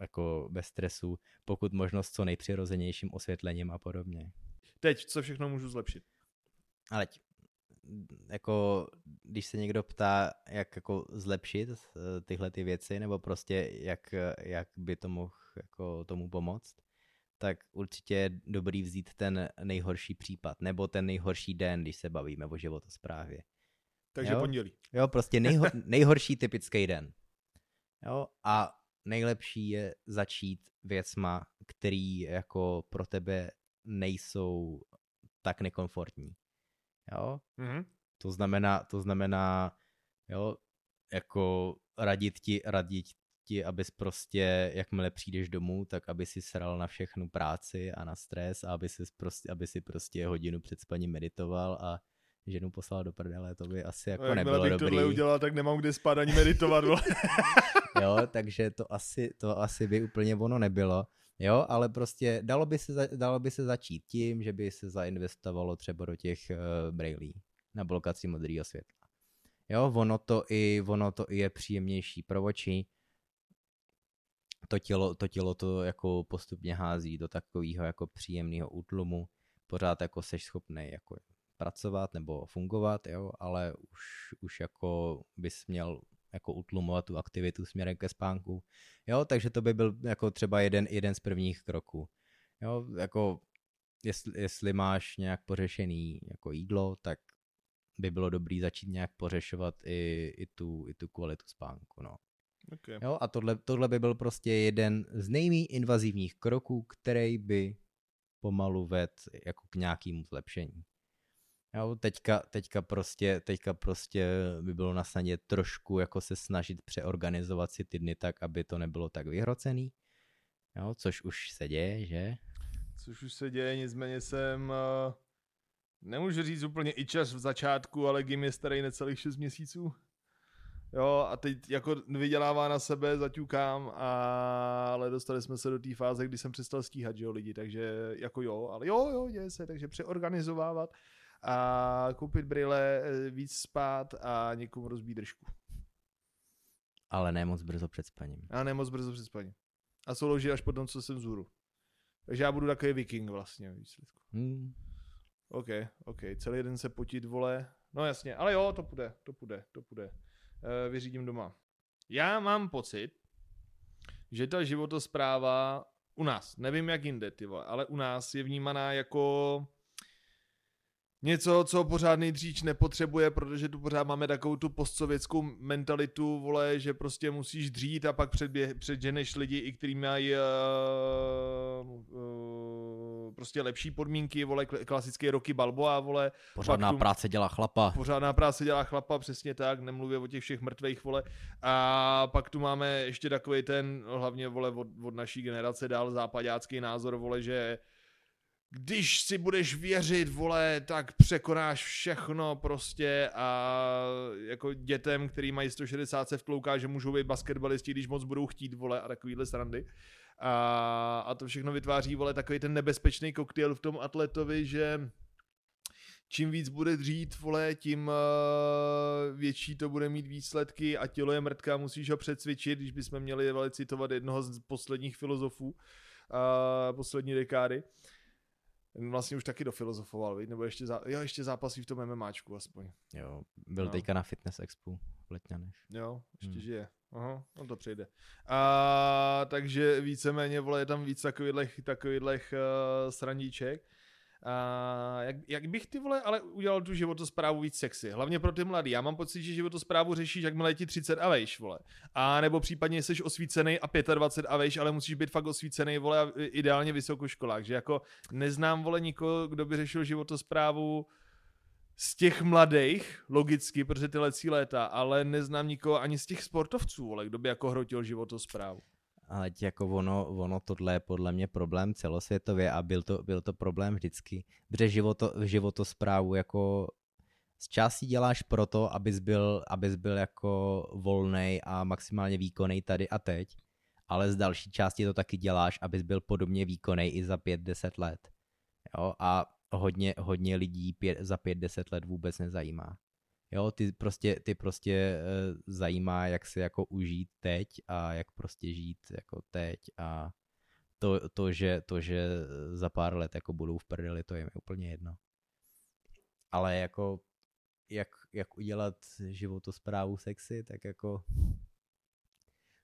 jako bez stresu, pokud možno s co nejpřirozenějším osvětlením a podobně. Teď, co všechno můžu zlepšit? Ale jako, když se někdo ptá, jak jako zlepšit eh, tyhle ty věci, nebo prostě jak, jak by to mohl jako tomu pomoct, tak určitě je dobrý vzít ten nejhorší případ, nebo ten nejhorší den, když se bavíme o životosprávě. Takže jo? pondělí. Jo, prostě nejho, nejhorší typický den. Jo, a nejlepší je začít věcma, který jako pro tebe nejsou tak nekomfortní. Jo? Mm-hmm. To znamená, to znamená, jo, jako radit ti, radit ti, abys prostě, jakmile přijdeš domů, tak aby si sral na všechnu práci a na stres a aby si prostě, aby si prostě hodinu před spaním meditoval a ženu poslal do prdele, to by asi jako no, nebylo bych dobrý. tohle udělal, tak nemám kde spát ani meditovat. jo, takže to asi, to asi by úplně ono nebylo. Jo, ale prostě dalo by, se, dalo by se začít tím, že by se zainvestovalo třeba do těch uh, brailí na blokaci modrého světla. Jo, ono to i, ono to i je příjemnější pro oči. To tělo, to tělo to jako postupně hází do takového jako příjemného útlumu. Pořád jako seš schopný jako pracovat nebo fungovat, jo, ale už, už jako bys měl jako utlumovat tu aktivitu směrem ke spánku. Jo, takže to by byl jako třeba jeden, jeden z prvních kroků. Jo, jako jestli, jestli máš nějak pořešený jako jídlo, tak by bylo dobrý začít nějak pořešovat i, i, tu, i tu kvalitu spánku, no. Okay. Jo, a tohle, tohle by byl prostě jeden z nejméně invazivních kroků, který by pomalu ved jako k nějakému zlepšení. Jo, teďka, teďka, prostě, teďka prostě by bylo na snadě trošku jako se snažit přeorganizovat si ty dny tak, aby to nebylo tak vyhrocený. Jo, což už se děje, že? Což už se děje, nicméně jsem, uh, nemůžu říct úplně i čas v začátku, ale Gim je starý necelých 6 měsíců. Jo, a teď jako vydělává na sebe, zaťukám, a, ale dostali jsme se do té fáze, kdy jsem přestal stíhat, že jo, lidi, takže jako jo, ale jo, jo, děje se, takže přeorganizovávat a koupit brýle, eh, víc spát a někomu rozbít držku. Ale ne moc brzo před spaním. A ne moc brzo před spaním. A souložit až potom, co jsem zůru. Takže já budu takový viking vlastně výsledku. Hmm. OK, OK, celý den se potit, vole. No jasně, ale jo, to půjde, to půjde, to půjde. E, vyřídím doma. Já mám pocit, že ta životospráva u nás, nevím jak jinde, ty vole, ale u nás je vnímaná jako něco, co pořádný dříč nepotřebuje, protože tu pořád máme takovou tu postsovětskou mentalitu, vole, že prostě musíš dřít a pak předbě- předženeš lidi, i který mají uh, uh, prostě lepší podmínky, vole, klasické roky Balboa, vole. Pořádná tu, práce dělá chlapa. Pořádná práce dělá chlapa, přesně tak, nemluvě o těch všech mrtvých, vole. A pak tu máme ještě takový ten, hlavně, vole, od, od naší generace dál západácký názor, vole, že když si budeš věřit, vole, tak překonáš všechno prostě a jako dětem, který mají 160 se vtlouká, že můžou být basketbalisti, když moc budou chtít, vole, a takovýhle srandy. A, a to všechno vytváří, vole, takový ten nebezpečný koktejl v tom atletovi, že čím víc bude dřít, vole, tím uh, větší to bude mít výsledky a tělo je mrtka, musíš ho přecvičit, když bychom měli vole, citovat jednoho z posledních filozofů uh, poslední dekády. Uh, vlastně už taky dofilozofoval, víc? nebo ještě, zá, jo, ještě zápasí v tom MMAčku aspoň. Jo, byl no. teďka na Fitness Expo v Letňanech. Jo, ještě hmm. žije. Aha, no to přijde. A, takže víceméně, vole, je tam víc takových, takových uh, srandíček. A jak, jak, bych ty vole, ale udělal tu životosprávu víc sexy. Hlavně pro ty mladý. Já mám pocit, že životosprávu řešíš, jak ti 30 a vejš, vole. A nebo případně jsi osvícený a 25 a vejš, ale musíš být fakt osvícený, vole, a ideálně vysokoškolák. Že jako neznám, vole, nikoho, kdo by řešil životosprávu z těch mladých, logicky, protože ty lecí léta, ale neznám nikoho ani z těch sportovců, vole, kdo by jako hrotil životosprávu ale jako ono, ono tohle je podle mě problém celosvětově a byl to, byl to problém vždycky, protože životo, životosprávu jako z části děláš proto, abys byl, abys byl jako volnej a maximálně výkonný tady a teď, ale z další části to taky děláš, abys byl podobně výkonný i za 5-10 let. Jo? A hodně, hodně lidí pět, za 5-10 let vůbec nezajímá. Jo, ty prostě, ty prostě uh, zajímá, jak se jako užít teď a jak prostě žít jako teď a to, to, že, to, že za pár let jako budou v prdeli, to je mi úplně jedno. Ale jako jak, jak udělat životosprávu sexy, tak jako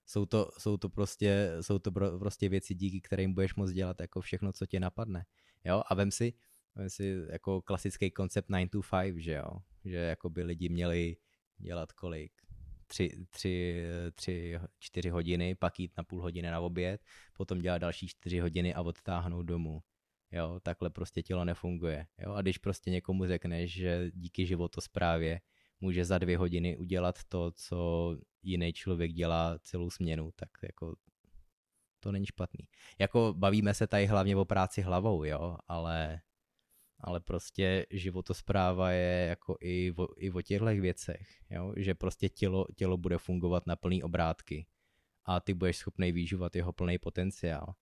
jsou to, jsou to, prostě, jsou to prostě věci, díky kterým budeš moct dělat jako všechno, co tě napadne. Jo? A vem si, si jako klasický koncept 9 to 5, že jo? Že jako by lidi měli dělat kolik? Tři, tři, tři, čtyři hodiny, pak jít na půl hodiny na oběd, potom dělat další čtyři hodiny a odtáhnout domů. Jo, takhle prostě tělo nefunguje. Jo, a když prostě někomu řekneš, že díky životosprávě může za dvě hodiny udělat to, co jiný člověk dělá celou směnu, tak jako to není špatný. Jako bavíme se tady hlavně o práci hlavou, jo, ale, ale prostě životospráva je jako i o, i o těchto věcech, jo, že prostě tělo, tělo bude fungovat na plný obrátky a ty budeš schopný využívat jeho plný potenciál.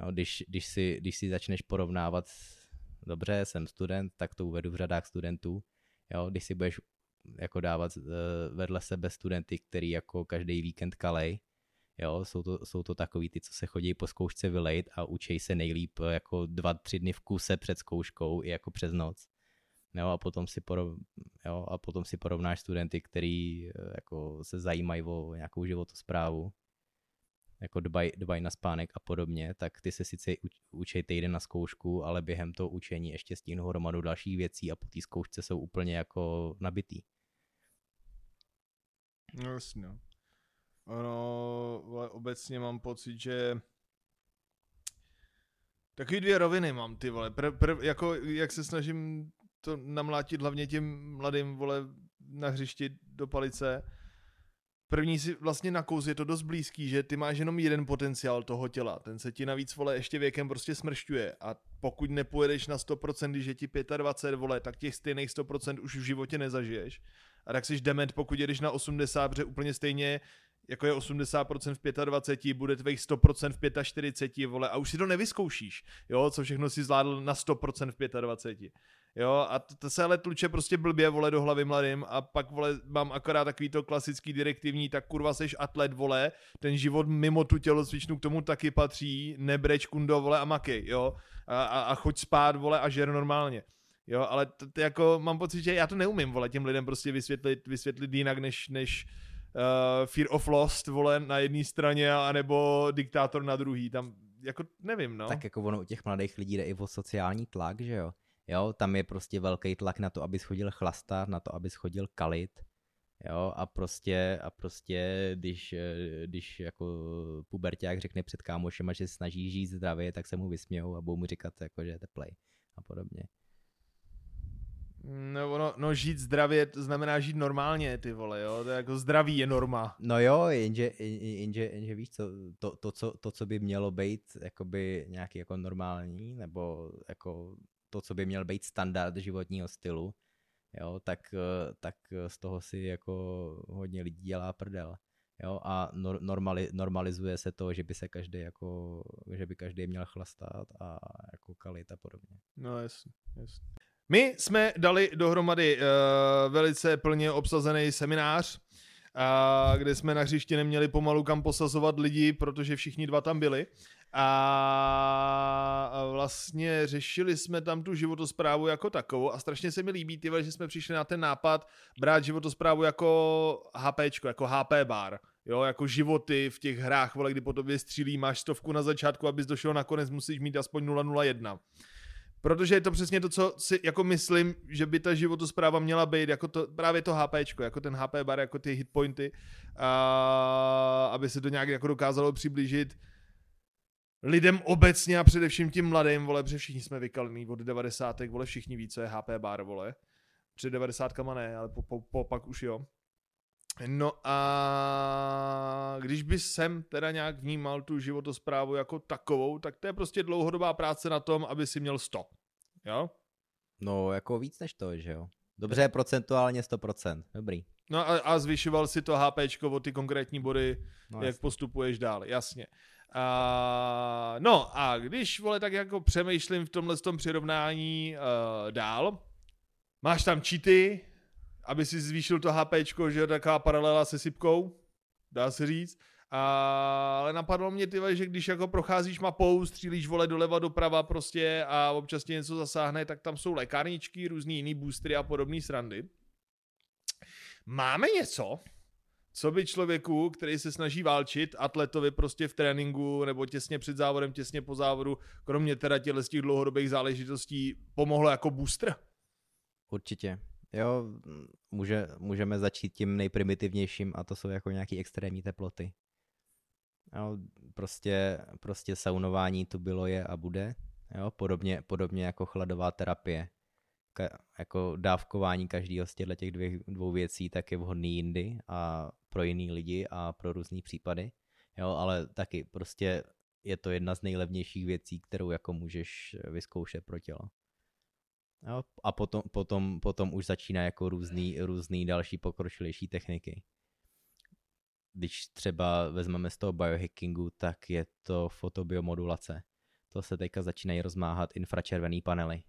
Jo, když, když, si, když si začneš porovnávat, dobře, jsem student, tak to uvedu v řadách studentů, jo, když si budeš jako dávat uh, vedle sebe studenty, který jako každý víkend kalej, jo, jsou to, jsou to takový ty, co se chodí po zkoušce vylejt a učí se nejlíp jako dva, tři dny v kuse před zkouškou i jako přes noc. Jo, a potom si, porov, jo, a potom si porovnáš studenty, který eh, jako se zajímají o nějakou životosprávu jako dbaj, dbaj na spánek a podobně, tak ty se sice učej týden na zkoušku, ale během toho učení ještě stíhnou hromadu dalších věcí a po té zkoušce jsou úplně jako nabitý. No jasně. No. Ono, obecně mám pocit, že Takový dvě roviny mám, ty vole. Pr, pr, jako, jak se snažím to namlátit hlavně těm mladým, vole, na hřišti do palice, První si vlastně na kouz je to dost blízký, že ty máš jenom jeden potenciál toho těla. Ten se ti navíc, vole, ještě věkem prostě smršťuje. A pokud nepojedeš na 100%, když je ti 25, vole, tak těch stejných 100% už v životě nezažiješ. A tak jsi dement, pokud jedeš na 80, protože úplně stejně jako je 80% v 25, bude tvých 100% v 45, vole, a už si to nevyzkoušíš, jo, co všechno si zvládl na 100% v 25. Jo, a to, to se ale tluče prostě blbě, vole, do hlavy mladým a pak, vole, mám akorát takový to klasický direktivní, tak kurva seš atlet, vole, ten život mimo tu tělocvičnu k tomu taky patří, nebreč kundo, vole, a makej, jo, a, a, a choď spát, vole, a žer normálně. Jo, ale to, to jako mám pocit, že já to neumím, vole, těm lidem prostě vysvětlit, vysvětlit jinak, než, než uh, Fear of Lost, vole, na jedné straně, anebo Diktátor na druhý, tam, jako nevím, no. Tak jako ono u těch mladých lidí jde i o sociální tlak, že jo? Jo, tam je prostě velký tlak na to, aby schodil chlastat, na to, aby schodil kalit. Jo, a prostě, a prostě, když, eh, když jako puberták řekne před kámošema, že snaží žít zdravě, tak se mu vysmějou a budou mu říkat, jako, že je teplej a podobně. No, no, no, žít zdravě to znamená žít normálně, ty vole, jo, to je jako zdraví je norma. No jo, jenže, jenže, jenže víš co, to, to, co, to, co by mělo být jakoby nějaký jako normální, nebo jako to, co by měl být standard životního stylu, jo, tak, tak z toho si jako hodně lidí dělá prdel. Jo, a normali, normalizuje se to, že by se každý jako, že by každý měl chlastat a jako kalit a podobně. No jasně, jasně. My jsme dali dohromady uh, velice plně obsazený seminář, uh, kde jsme na hřišti neměli pomalu kam posazovat lidi, protože všichni dva tam byli. A vlastně řešili jsme tam tu životosprávu jako takovou a strašně se mi líbí, tyhle, že jsme přišli na ten nápad brát životosprávu jako HPčko, jako HP bar. Jo, jako životy v těch hrách, vole, kdy po tobě střílí, máš stovku na začátku, abys došel nakonec, musíš mít aspoň 001. Protože je to přesně to, co si jako myslím, že by ta životospráva měla být, jako to, právě to HPčko, jako ten HP bar, jako ty hitpointy, a, aby se to nějak jako dokázalo přiblížit lidem obecně a především tím mladým, vole, protože všichni jsme vykalení od 90. vole, všichni ví, co je HP bar, vole. Před 90 ne, ale po, po, po, pak už jo. No a když by sem teda nějak vnímal tu životosprávu jako takovou, tak to je prostě dlouhodobá práce na tom, aby si měl 100. Jo? No, jako víc než to, že jo? Dobře, procentuálně 100%. Dobrý. No a, a zvyšoval si to HP o ty konkrétní body, No, jak jasně. postupuješ dál, jasně. A, no a když, vole, tak jako přemýšlím v tomhle tom přirovnání uh, dál, máš tam cheaty, aby si zvýšil to HP, že taková paralela se sypkou, dá se říct. A, ale napadlo mě, ty, že když jako procházíš mapou, střílíš vole doleva, doprava prostě a občas tě něco zasáhne, tak tam jsou lékárničky, různý jiný boostry a podobné srandy. Máme něco, co by člověku, který se snaží válčit, atletovi prostě v tréninku nebo těsně před závodem, těsně po závodu, kromě teda těchto dlouhodobých záležitostí, pomohlo jako booster? Určitě. Jo, m, může, můžeme začít tím nejprimitivnějším a to jsou jako nějaké extrémní teploty. Jo, prostě, prostě saunování tu bylo je a bude. Jo, podobně, podobně jako chladová terapie. Ka, jako dávkování každého z těchto těch dvě, dvou věcí tak je vhodný jindy a pro jiný lidi a pro různý případy. Jo, ale taky prostě je to jedna z nejlevnějších věcí, kterou jako můžeš vyzkoušet pro tělo. Jo, a potom, potom, potom už začíná jako různý, různý další pokročilejší techniky. Když třeba vezmeme z toho biohackingu, tak je to fotobiomodulace. To se teďka začínají rozmáhat infračervený panely.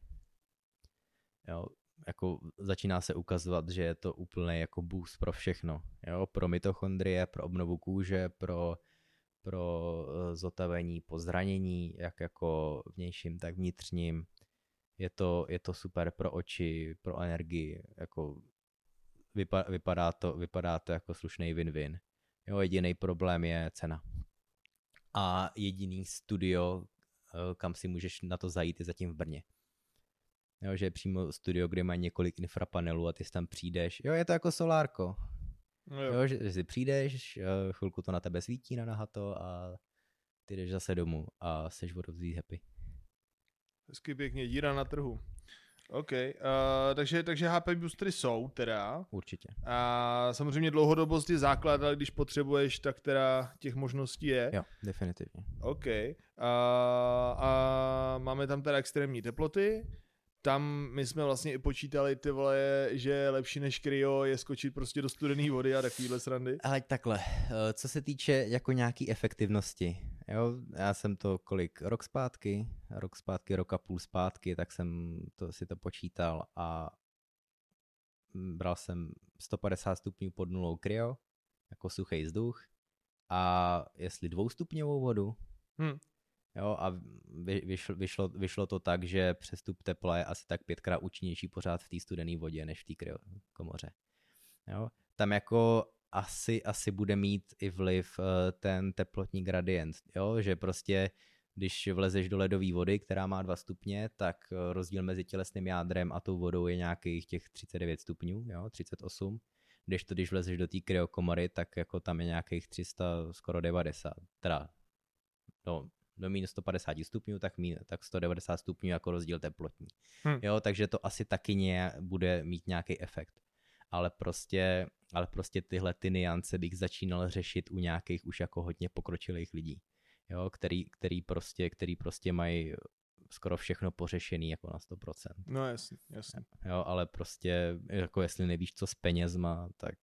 Jo, jako začíná se ukazovat, že je to úplný jako boost pro všechno. Jo, pro mitochondrie, pro obnovu kůže, pro, pro eh, zotavení po zranění, jak jako vnějším, tak vnitřním je to, je to super pro oči, pro energii, jako vypa, vypadá, to, vypadá to jako slušný win-win. Jo, jediný problém je cena. A jediný studio, eh, kam si můžeš na to zajít, je zatím v Brně. Jo, že je přímo studio, kde má několik infrapanelů a ty si tam přijdeš. Jo, je to jako solárko. No Jo, že, že si přijdeš, eh, chvilku to na tebe svítí na nahato a ty jdeš zase domů a seš vodovzít happy. Hezky pěkně, díra na trhu. OK, uh, takže, takže HP boostery jsou teda. Určitě. A samozřejmě dlouhodobost je základ, ale když potřebuješ, tak teda těch možností je. Jo, definitivně. OK. A, a máme tam teda extrémní teploty. Tam my jsme vlastně i počítali ty vole, že lepší než kryo je skočit prostě do studené vody a takovýhle srandy. Ale takhle, eh, co se týče jako nějaký efektivnosti, jo, já jsem to kolik, rok zpátky, rok zpátky, rok a půl zpátky, tak jsem to, si to počítal a bral jsem 150 stupňů pod nulou kryo, jako suchý vzduch a jestli dvoustupňovou vodu, Hm. Jo, a vy, vyšlo, vyšlo, vyšlo to tak, že přestup tepla je asi tak pětkrát účinnější pořád v té studené vodě, než v té komoře. Jo? Tam jako asi, asi bude mít i vliv eh, ten teplotní gradient, jo? že prostě když vlezeš do ledové vody, která má 2 stupně, tak eh, rozdíl mezi tělesným jádrem a tou vodou je nějakých těch 39 stupňů, jo? 38. Když to, když vlezeš do té kryokomory, tak jako tam je nějakých 300, skoro 90, teda no, do minus 150 stupňů, tak, mín, tak 190 stupňů jako rozdíl teplotní. Hm. Jo, takže to asi taky ně, bude mít nějaký efekt. Ale prostě, ale prostě tyhle ty niance bych začínal řešit u nějakých už jako hodně pokročilých lidí, jo, který, který, prostě, který prostě mají skoro všechno pořešený jako na 100%. No jasně, jasně. Jo, ale prostě, jako jestli nevíš co s penězma, tak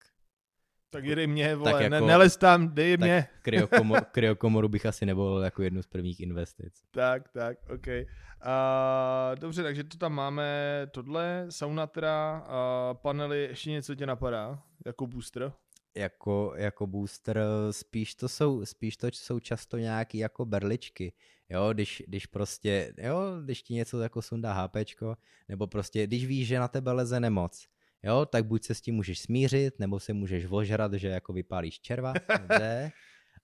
Tak jedej mě, vole, tak jako- ne, nelez tam, dej mě. tak kryokomoru, kryokomoru bych asi nevolil jako jednu z prvních investic. Tak, tak, OK. A, dobře, takže to tam máme, tohle, sauna teda, a panely, ještě něco tě napadá, jako booster? jako, jako booster, spíš to jsou, spíš to jsou často nějaký jako berličky, jo, když, když prostě, jo, když ti něco jako sundá HPčko, nebo prostě, když víš, že na tebe leze nemoc, jo, tak buď se s tím můžeš smířit, nebo se můžeš ožrat, že jako vypálíš červa, dobře,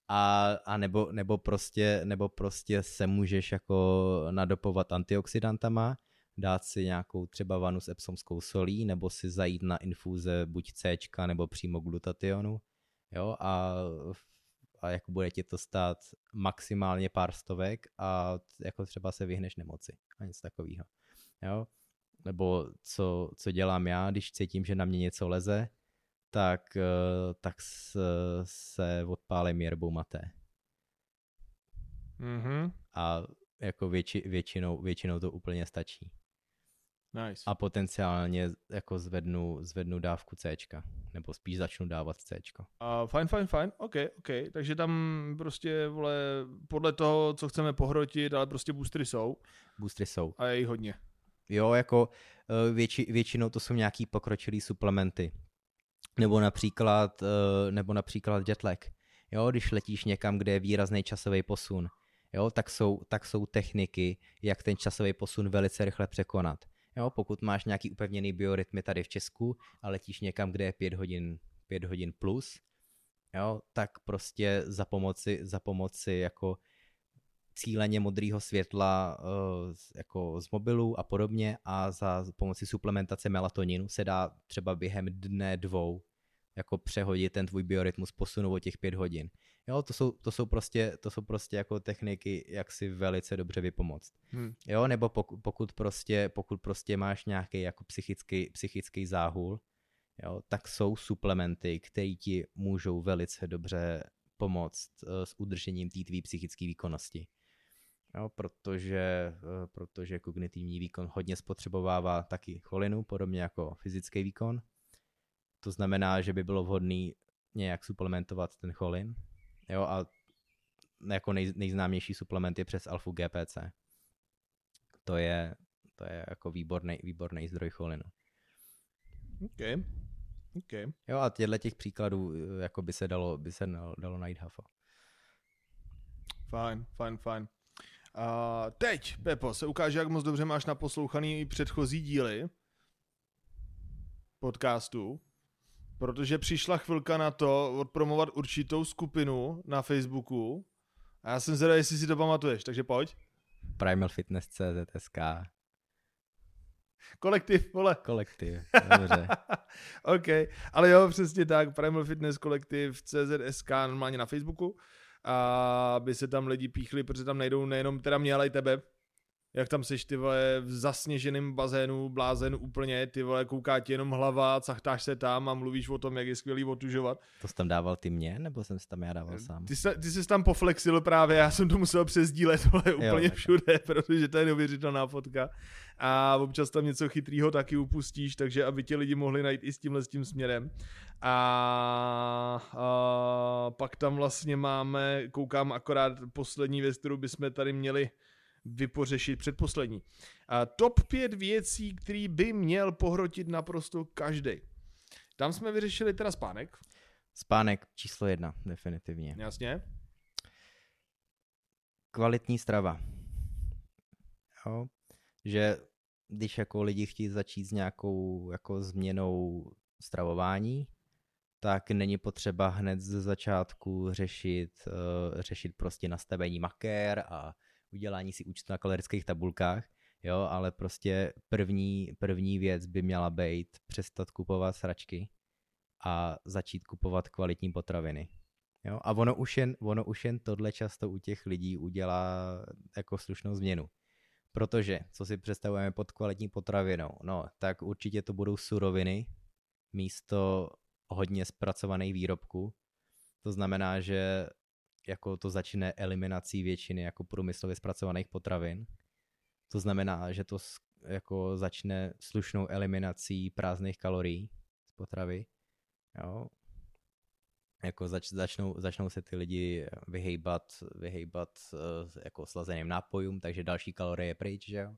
a, a nebo, nebo, prostě, nebo prostě se můžeš jako nadopovat antioxidantama, dát si nějakou třeba vanu s epsomskou solí, nebo si zajít na infuze buď C, nebo přímo glutationu, jo, a, a jako bude ti to stát maximálně pár stovek a jako třeba se vyhneš nemoci a nic takového, jo. Nebo co, co dělám já, když cítím, že na mě něco leze, tak, eh, tak s, se odpálím jerbou maté. Mhm. A jako větši, většinou, většinou to úplně stačí. Nice. a potenciálně jako zvednu, zvednu dávku C, nebo spíš začnu dávat C. A fajn, fajn, fajn, OK, OK. Takže tam prostě, vole, podle toho, co chceme pohrotit, ale prostě boostry jsou Boostry jsou. a je jich hodně. Jo, jako eh, větši, většinou to jsou nějaký pokročilý suplementy. Nebo například, eh, nebo například jetlag. Jo, když letíš někam, kde je výrazný časový posun, jo, tak jsou, tak jsou techniky, jak ten časový posun velice rychle překonat. Jo, pokud máš nějaký upevněný biorytmy tady v Česku a letíš někam, kde je 5 hodin, 5 hodin plus, jo, tak prostě za pomoci, za pomoci jako cíleně modrého světla uh, jako z mobilu a podobně a za pomoci suplementace melatoninu se dá třeba během dne dvou jako přehodit ten tvůj biorytmus, posunout o těch pět hodin. Jo, to jsou, to jsou prostě, to jsou prostě jako techniky, jak si velice dobře vypomoct. Hm. Jo, nebo pokud, pokud, prostě, pokud prostě máš nějaký jako psychický, psychický záhul, jo, tak jsou suplementy, které ti můžou velice dobře pomoct uh, s udržením té tvý psychické výkonnosti. Jo, protože, uh, protože kognitivní výkon hodně spotřebovává taky cholinu, podobně jako fyzický výkon. To znamená, že by bylo vhodné nějak suplementovat ten cholin. Jo, a jako nej, nejznámější suplement je přes alfu GPC. To je, to je jako výborný, výborný zdroj cholinu. OK. OK. Jo a těchto těch příkladů eh, jako by se dalo, by se dalo, dalo najít hafo. Fajn, fajn, fajn. A teď, Pepo, se ukáže, jak moc dobře máš naposlouchaný předchozí díly podcastu, protože přišla chvilka na to odpromovat určitou skupinu na Facebooku a já jsem zvědavý, jestli si to pamatuješ, takže pojď. Primal Fitness CZSK, Kolektiv, vole. kolektiv, dobře. OK, ale jo, přesně tak, Primal Fitness kolektiv CZSK normálně na Facebooku, a aby se tam lidi píchli, protože tam najdou nejenom teda mě, ale i tebe, jak tam seš ty vole v zasněženém bazénu, blázen úplně, ty vole kouká ti jenom hlava, cachtáš se tam a mluvíš o tom, jak je skvělý otužovat. To jsi tam dával ty mě, nebo jsem si tam já dával sám? Ty, se, ty jsi tam poflexil právě, já jsem to musel přesdílet vole, úplně takhle. všude, protože to je neuvěřitelná fotka. A občas tam něco chytrýho taky upustíš, takže aby tě lidi mohli najít i s tímhle s tím směrem. A, a pak tam vlastně máme, koukám akorát poslední věc, kterou bychom tady měli vypořešit předposlední. A top 5 věcí, který by měl pohrotit naprosto každý. Tam jsme vyřešili teda spánek, Spánek číslo jedna, definitivně. jasně. Kvalitní strava. Jo? Že když jako lidi chtějí začít s nějakou jako změnou stravování, tak není potřeba hned ze začátku řešit, uh, řešit prostě nastavení makér a udělání si účtu na kalorických tabulkách, jo, ale prostě první, první věc by měla být přestat kupovat sračky a začít kupovat kvalitní potraviny. Jo? A ono už, jen, ono už jen tohle často u těch lidí udělá jako slušnou změnu. Protože, co si představujeme pod kvalitní potravinou, no, tak určitě to budou suroviny místo hodně zpracovaných výrobků. To znamená, že jako to začne eliminací většiny jako průmyslově zpracovaných potravin. To znamená, že to jako začne slušnou eliminací prázdných kalorií z potravy. Jo. Jako zač, začnou, začnou se ty lidi vyhejbat, vyhejbat uh, jako slazeným nápojům, takže další kalorie je pryč, že jo.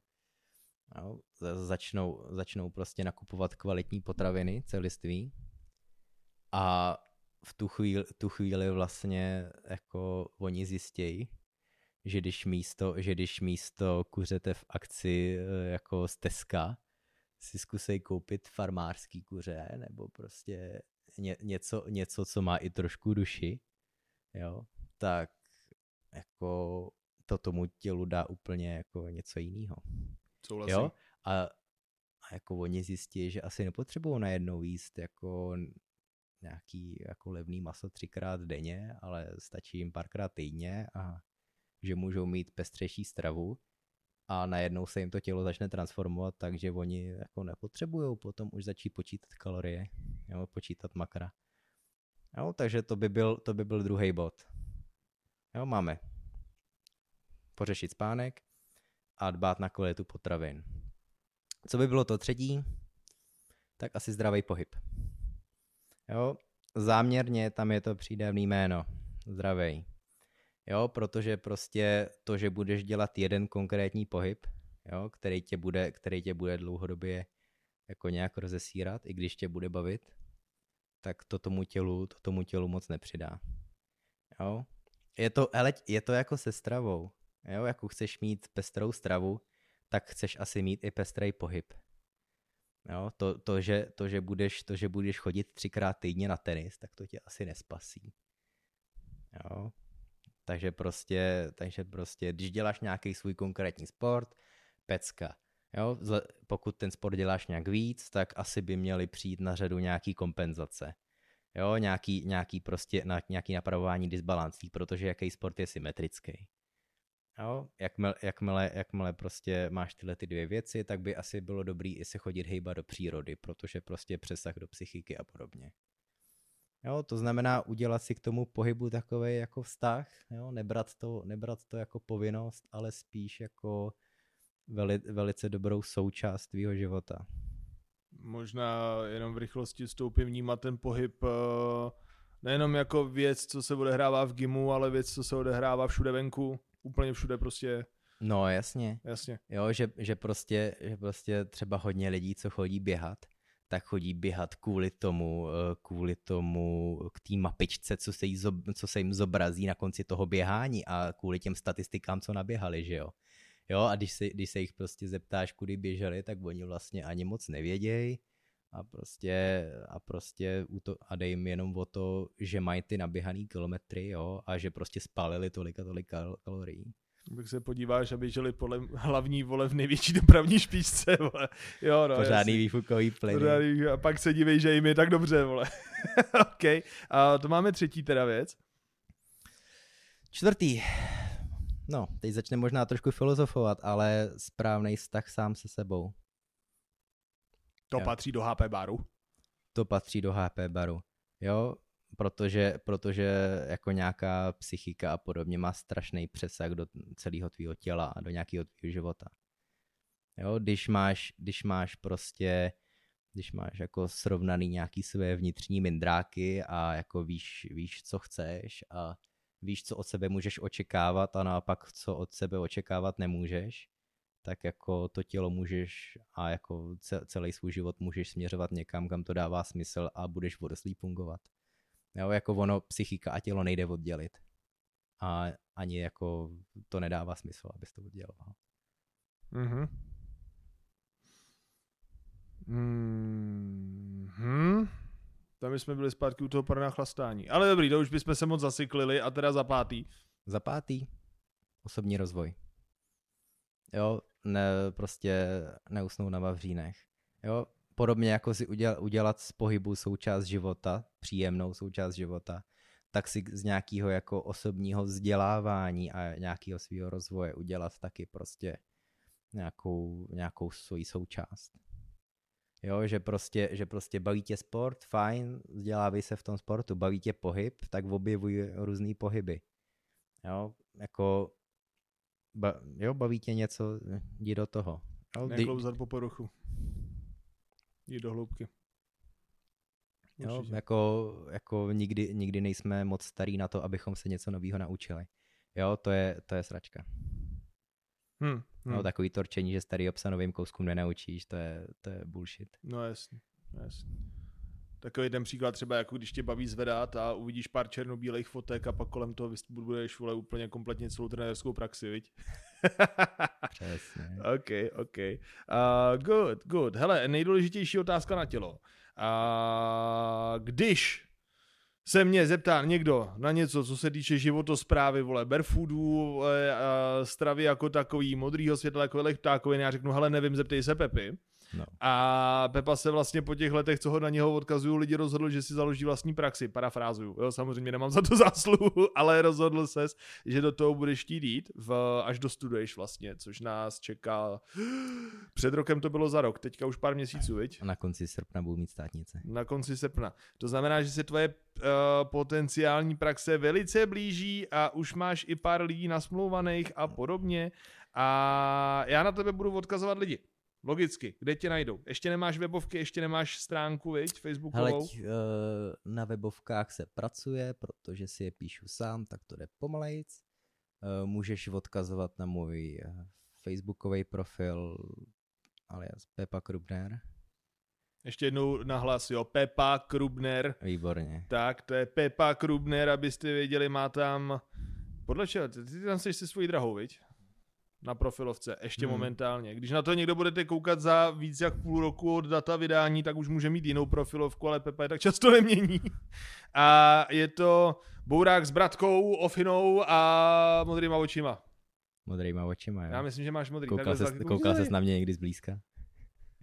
Jo, za- začnou, začnou prostě nakupovat kvalitní potraviny celiství a v tu chvíli, tu chvíli vlastně jako oni zjistějí, že když místo, že když místo kuřete v akci eh, jako z Teska, si zkusej koupit farmářský kuře nebo prostě ně, něco, něco, co má i trošku duši, jo, tak jako to tomu tělu dá úplně jako něco jiného. Souhlasím. Jo? A, a jako oni zjistí, že asi nepotřebují najednou jíst jako nějaký jako levný maso třikrát denně, ale stačí jim párkrát týdně a že můžou mít pestřejší stravu a najednou se jim to tělo začne transformovat, takže oni jako nepotřebují potom už začít počítat kalorie, jo, počítat makra. Jo, takže to by byl, to by byl druhý bod. Jo, máme pořešit spánek a dbát na kvalitu potravin. Co by bylo to třetí? Tak asi zdravý pohyb. Jo, záměrně tam je to přídavný jméno. Zdravej. Jo, protože prostě to, že budeš dělat jeden konkrétní pohyb, jo, který, tě bude, který tě bude dlouhodobě jako nějak rozesírat, i když tě bude bavit, tak to tomu tělu, to tomu tělu moc nepřidá. Jo? Je to, hele, je to jako se stravou. Jo? Jako chceš mít pestrou stravu, tak chceš asi mít i pestrý pohyb. Jo? To, to, že, to, že budeš, to, že budeš chodit třikrát týdně na tenis, tak to tě asi nespasí. Jo? Takže prostě, takže prostě, když děláš nějaký svůj konkrétní sport, pecka. Jo? Pokud ten sport děláš nějak víc, tak asi by měly přijít na řadu nějaký kompenzace. Jo, nějaký, nějaký prostě, nějaký napravování disbalancí, protože jaký sport je symetrický. Jo, jakmile, jakmile, jakmile prostě máš tyhle ty dvě věci, tak by asi bylo dobrý i se chodit hejba do přírody, protože prostě přesah do psychiky a podobně. Jo, to znamená udělat si k tomu pohybu takový jako vztah, jo, nebrat to, nebrat to jako povinnost, ale spíš jako veli, velice dobrou součást tvýho života. Možná jenom v rychlosti stoupím vnímat ten pohyb uh, nejenom jako věc, co se odehrává v gimu, ale věc, co se odehrává všude venku, úplně všude prostě. No jasně. Jasně. Jo, že, že, prostě, že prostě třeba hodně lidí, co chodí běhat, tak chodí běhat kvůli tomu, eh, kvůli tomu, k té mapičce, co se, jí, co se jim zobrazí na konci toho běhání a kvůli těm statistikám, co naběhali, že jo. Jo, a když se, když se jich prostě zeptáš, kudy běželi, tak oni vlastně ani moc nevědějí a prostě, a prostě a dej jim jenom o to, že mají ty naběhaný kilometry, jo, a že prostě spálili tolik a tolik kal- kalorií. Když se podíváš, aby žili podle hlavní vole v největší dopravní špičce, vole. Jo, no, Pořádný jasný. výfukový plyn. A pak se dívej, že jim je tak dobře, vole. OK. A to máme třetí teda věc. Čtvrtý. No, teď začne možná trošku filozofovat, ale správný vztah sám se sebou. To jo. patří do HP baru? To patří do HP baru. Jo, protože, protože jako nějaká psychika a podobně má strašný přesah do celého tvýho těla a do nějakého tvýho života. Jo, když máš, když máš prostě, když máš jako srovnaný nějaký své vnitřní mindráky a jako víš, víš, co chceš a víš, co od sebe můžeš očekávat a naopak, co od sebe očekávat nemůžeš, tak jako to tělo můžeš a jako celý svůj život můžeš směřovat někam, kam to dává smysl a budeš vodostlý fungovat. Jo, jako ono, psychika a tělo nejde oddělit. A ani jako to nedává smysl, abys to odděloval. Mhm. Mhm. Tam jsme byli zpátky u toho pana chlastání. Ale dobrý, to už bychom se moc zasyklili a teda za pátý. Za pátý? Osobní rozvoj. Jo, ne, prostě neusnout na vavřínech. Jo, podobně jako si udělat, udělat z pohybu součást života, příjemnou součást života, tak si z nějakého jako osobního vzdělávání a nějakého svého rozvoje udělat taky prostě nějakou, nějakou svoji součást. Jo, že prostě, že prostě baví tě sport, fajn, vzdělávej se v tom sportu, baví tě pohyb, tak objevuj různé pohyby. Jo, jako, ba, jo, baví tě něco, jdi do toho. Neklouzat po poruchu. Jdi do hloubky. Jo, jako, jako nikdy, nikdy nejsme moc starý na to, abychom se něco nového naučili. Jo, to je, to je sračka. Hmm, hmm. No, takový torčení, že starý obsa novým kouskům nenaučíš, to je, to je bullshit. No jasně, jasně. Takový ten příklad třeba, jako když tě baví zvedat a uvidíš pár černobílých fotek a pak kolem toho budeš vole úplně kompletně celou trenérskou praxi, viď? Přesně. OK, OK. Uh, good, good. Hele, nejdůležitější otázka na tělo. Uh, když se mě zeptá někdo na něco, co se týče životosprávy, vole, berfoodů, stravy jako takový, modrýho světla jako ptákoviny, já řeknu, hele, nevím, zeptej se Pepy. No. A Pepa se vlastně po těch letech, co ho na něho odkazují, lidi rozhodl, že si založí vlastní praxi, parafrázuju. Jo, samozřejmě nemám za to zásluhu, ale rozhodl ses, že do toho budeš chtít jít, v, až dostuduješ vlastně, což nás čeká. Před rokem to bylo za rok, teďka už pár měsíců, viď? A na konci srpna budu mít státnice. Na konci srpna. To znamená, že se tvoje uh, potenciální praxe velice blíží a už máš i pár lidí nasmlouvaných a podobně. A já na tebe budu odkazovat lidi. Logicky. Kde tě najdou? Ještě nemáš webovky, ještě nemáš stránku, viď, facebookovou? Hele, eh, na webovkách se pracuje, protože si je píšu sám, tak to jde pomalejc. Eh, můžeš odkazovat na můj eh, facebookový profil alias Pepa Krubner. Ještě jednou nahlas, jo, Pepa Krubner. Výborně. Tak, to je Pepa Krubner, abyste věděli, má tam... Podle čeho? Ty, ty tam jsi si svojí drahou, viď? Na profilovce, ještě hmm. momentálně. Když na to někdo budete koukat za víc jak půl roku od data vydání, tak už může mít jinou profilovku, ale Pepa je tak často nemění. A je to Bourák s bratkou, ofinou a modrýma očima. Modrýma očima, jo. Já myslím, že máš modrý. Koukal, ses, koukal ses na mě někdy zblízka?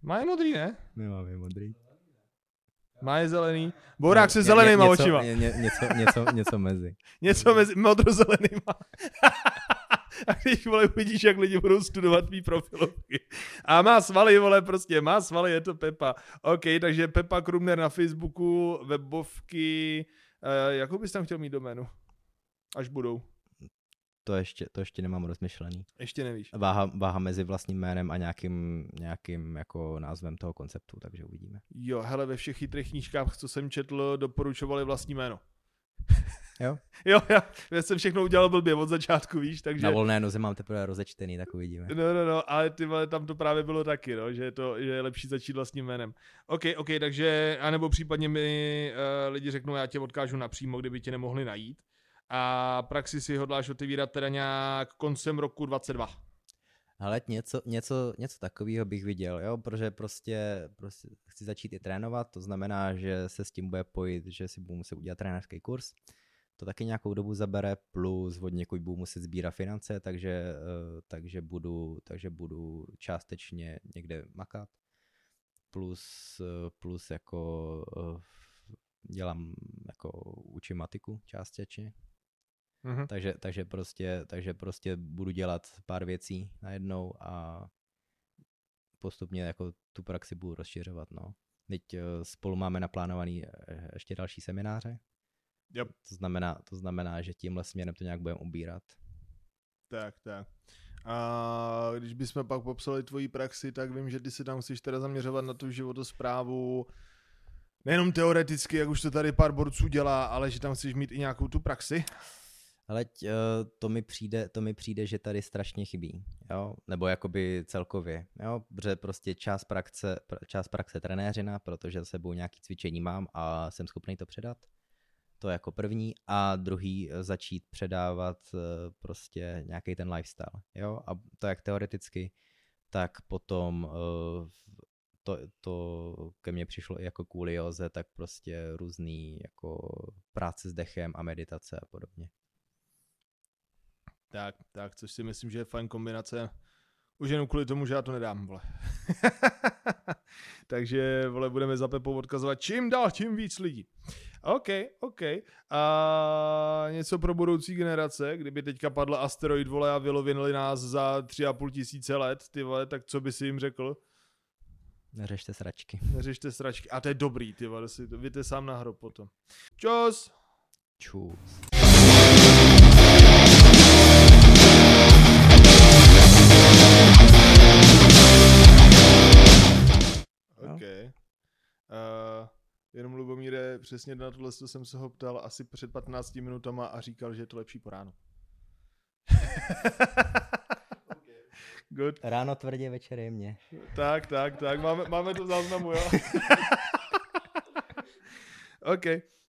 Má je modrý, ne? Nemám je modrý. Má je zelený. Bourák se zelenýma ně, očima. Ně, ně, něco, něco, něco mezi. něco mezi modrozelenýma. a když vole uvidíš, jak lidi budou studovat tvý profilovky. A má svaly, vole, prostě má svaly, je to Pepa. OK, takže Pepa Krumner na Facebooku, webovky, uh, jakou bys tam chtěl mít doménu? Až budou. To ještě, to ještě nemám rozmyšlený. Ještě nevíš. Váha, váha mezi vlastním jménem a nějakým, nějakým jako názvem toho konceptu, takže uvidíme. Jo, hele, ve všech chytrých knížkách, co jsem četl, doporučovali vlastní jméno. Jo? jo, já, já jsem všechno udělal blbě od začátku, víš, takže... Na volné noze mám teprve rozečtený, tak uvidíme. No, no, no, ale ty vole, tam to právě bylo taky, no, že, je to, že je lepší začít vlastním jménem. OK, OK, takže, anebo případně mi uh, lidi řeknou, já tě odkážu napřímo, kdyby tě nemohli najít. A praxi si hodláš otevírat teda nějak koncem roku 22. Ale něco, něco, něco takového bych viděl, jo, protože prostě, prostě chci začít i trénovat, to znamená, že se s tím bude pojít, že si budu muset udělat trenérský kurz, to taky nějakou dobu zabere, plus od někud budu muset sbírat finance, takže, eh, takže, budu, takže budu částečně někde makat, plus, eh, plus jako eh, dělám, jako učím matiku částečně, Mm-hmm. Takže, takže, prostě, takže prostě budu dělat pár věcí najednou a postupně jako tu praxi budu rozšiřovat. No. Teď spolu máme naplánovaný ještě další semináře, Yep. To, znamená, to znamená, že tímhle směrem to nějak budeme ubírat. Tak, tak. A když bychom pak popsali tvoji praxi, tak vím, že ty se tam chceš teda zaměřovat na tu životosprávu, nejenom teoreticky, jak už to tady pár borců dělá, ale že tam chceš mít i nějakou tu praxi. Ale eh, to mi přijde, to mi přijde, že tady strašně chybí, jo, nebo jakoby celkově, jo, protože prostě část praxe, část praxe trenéřina, protože za sebou nějaký cvičení mám a jsem schopný to předat, to jako první. A druhý eh, začít předávat eh, prostě nějaký ten lifestyle, jo, a to jak teoreticky, tak potom to, to ke mně přišlo i jako kvůli joze, tak prostě různý jako práce s dechem a meditace a podobně. Tak, tak, což si myslím, že je fajn kombinace. Už jenom kvůli tomu, že já to nedám, vole. Takže, vole, budeme za Pepou odkazovat čím dál, tím víc lidí. OK, OK. A něco pro budoucí generace, kdyby teďka padl asteroid, vole, a vylovinili nás za tři a půl tisíce let, ty vole, tak co by si jim řekl? Neřešte sračky. Neřešte sračky. A to je dobrý, ty vole, si to, víte sám na hrob potom. Čus! Čus. OK. Uh, Jenom Lubomíre, přesně na tohle jsem se ho ptal asi před 15 minutama a říkal, že je to lepší po ránu. Good. Ráno tvrdě, večer jemně. Tak, tak, tak, máme, máme to v záznamu, jo. OK,